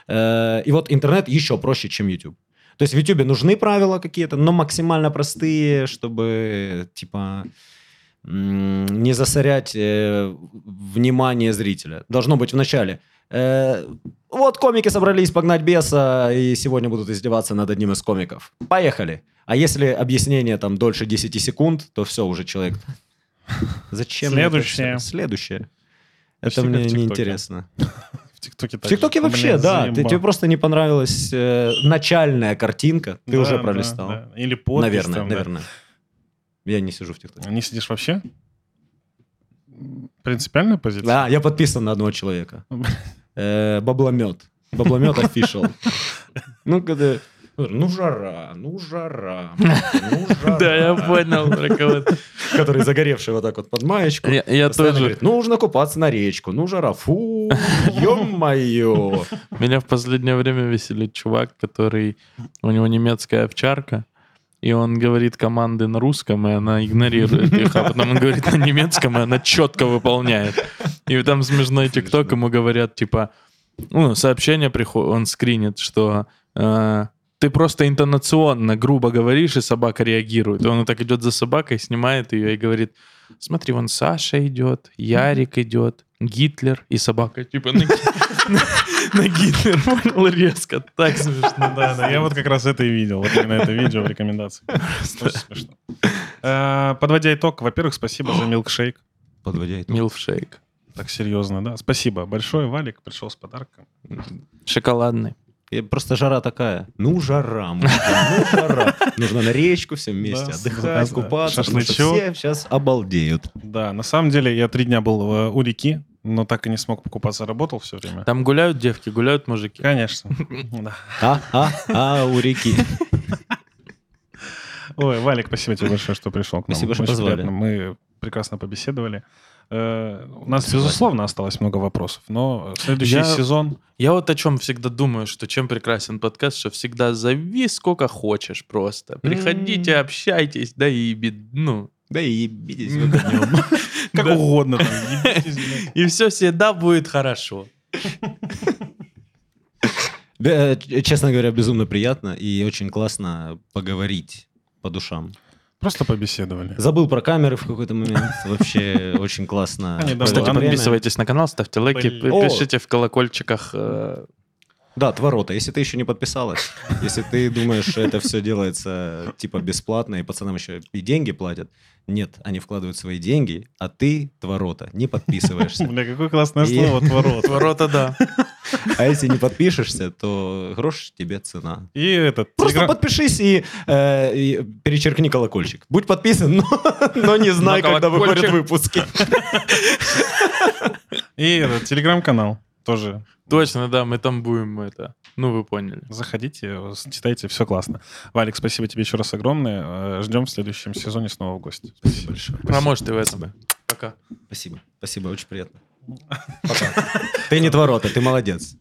Speaker 1: Э, И вот интернет еще проще, чем YouTube. То есть в YouTube нужны правила какие-то, но максимально простые, чтобы, типа, не засорять э, внимание зрителя. Должно быть в начале. э, вот комики собрались погнать беса, и сегодня будут издеваться над одним из комиков. Поехали. А если объяснение там дольше 10 секунд, то все, уже человек... Зачем? мне это
Speaker 2: Следующее.
Speaker 1: Следующее. Это мне неинтересно.
Speaker 2: В ТикТоке
Speaker 1: В. ТикТоке вообще, да. Ты, тебе просто не понравилась э, начальная картинка, ты
Speaker 2: Да,
Speaker 1: уже
Speaker 2: да,
Speaker 1: пролистал.
Speaker 2: да. Или подпись
Speaker 1: наверное,
Speaker 2: там, да.
Speaker 1: Я не сижу в ТикТоке.
Speaker 2: Не сидишь вообще? Принципиальная позиция?
Speaker 1: Да, я подписан на одного человека. Э, Бабломет. Бабломет official. Ну, когда... Ну, жара, ну, жара, ну, жара.
Speaker 3: Да, я понял. про кого ты.
Speaker 1: Который загоревший вот так вот под маечку.
Speaker 3: Я тоже.
Speaker 1: говорит, нужно купаться на речку, ну, жара, фу, ё-моё.
Speaker 3: Меня в последнее время веселит чувак, который... У него немецкая овчарка, и он говорит команды на русском, и она игнорирует их, а потом он говорит на немецком, и она четко выполняет. И там смешной тикток, ему говорят, типа, ну, сообщение приходит, он скринит, что э, ты просто интонационно грубо говоришь, и собака реагирует. И он так идет за собакой, снимает ее и говорит, смотри, вон Саша идет, Ярик идет, Гитлер, и собака типа на, Гитлер, понял, резко, так смешно.
Speaker 2: Да, да, я вот как раз это и видел. Вот именно это видео в рекомендации. Смешно. Э, Подводя итог, во-первых, спасибо за милкшейк.
Speaker 1: Подводя итог.
Speaker 3: Милфшейк.
Speaker 2: Так серьезно, да. Спасибо большое. Валик пришел с подарком.
Speaker 3: Шоколадный.
Speaker 1: И Просто жара такая. Ну, жара, ну, жара. Нужно на речку все вместе
Speaker 2: Да,
Speaker 1: отдыхать,
Speaker 2: да,
Speaker 1: купаться.
Speaker 2: шашлычок.
Speaker 1: все сейчас обалдеют.
Speaker 2: Да, на самом деле я три дня был э, у реки, но так и не смог покупаться, работал все время.
Speaker 3: Там гуляют девки, гуляют мужики.
Speaker 2: Конечно. Да.
Speaker 1: А, а, а, у реки.
Speaker 2: Ой, Валик, спасибо тебе большое, что пришел к нам.
Speaker 1: Спасибо, что позвали.
Speaker 2: Мы прекрасно побеседовали. Э, У нас, безусловно, осталось много вопросов, но следующий
Speaker 3: Я-
Speaker 2: сезон...
Speaker 3: Я вот о чем всегда думаю, что чем прекрасен подкаст, что всегда зови сколько хочешь просто. Приходите, общайтесь, да и бед- ну,
Speaker 1: Да и ебитесь
Speaker 3: вы днем.
Speaker 2: Как угодно.
Speaker 3: И все всегда будет хорошо.
Speaker 1: Э, Честно говоря, безумно приятно и очень классно поговорить по душам.
Speaker 2: Просто побеседовали.
Speaker 1: Забыл про камеры в какой-то момент. Вообще очень классно.
Speaker 3: Кстати, подписывайтесь на канал, ставьте лайки, пишите в колокольчиках.
Speaker 1: Да, Творота, если ты еще не подписалась, если ты думаешь, что это все делается типа бесплатно, и пацанам еще и деньги платят, нет, они вкладывают свои деньги, а ты, Творота, не подписываешься.
Speaker 2: Бля, какое классное
Speaker 1: И-
Speaker 2: слово «творот».
Speaker 3: Ворота, да.
Speaker 1: А если не подпишешься, то грош тебе цена.
Speaker 2: И этот...
Speaker 1: Просто
Speaker 2: телеграм-
Speaker 1: подпишись и, э, и перечеркни колокольчик. Будь подписан, но, но не знай,
Speaker 3: Но
Speaker 1: когда выходят
Speaker 3: колокольчик.
Speaker 1: выпуски.
Speaker 2: И этот телеграм-канал тоже.
Speaker 3: Точно, да, мы там будем это. Ну, вы поняли.
Speaker 2: Заходите, читайте, все классно. Валик, спасибо тебе еще раз огромное. Э, Ждем в следующем сезоне снова в гости.
Speaker 1: Спасибо большое.
Speaker 3: Может и в этом. Пока.
Speaker 1: Спасибо. Спасибо, очень приятно. Ты не творота, ты молодец.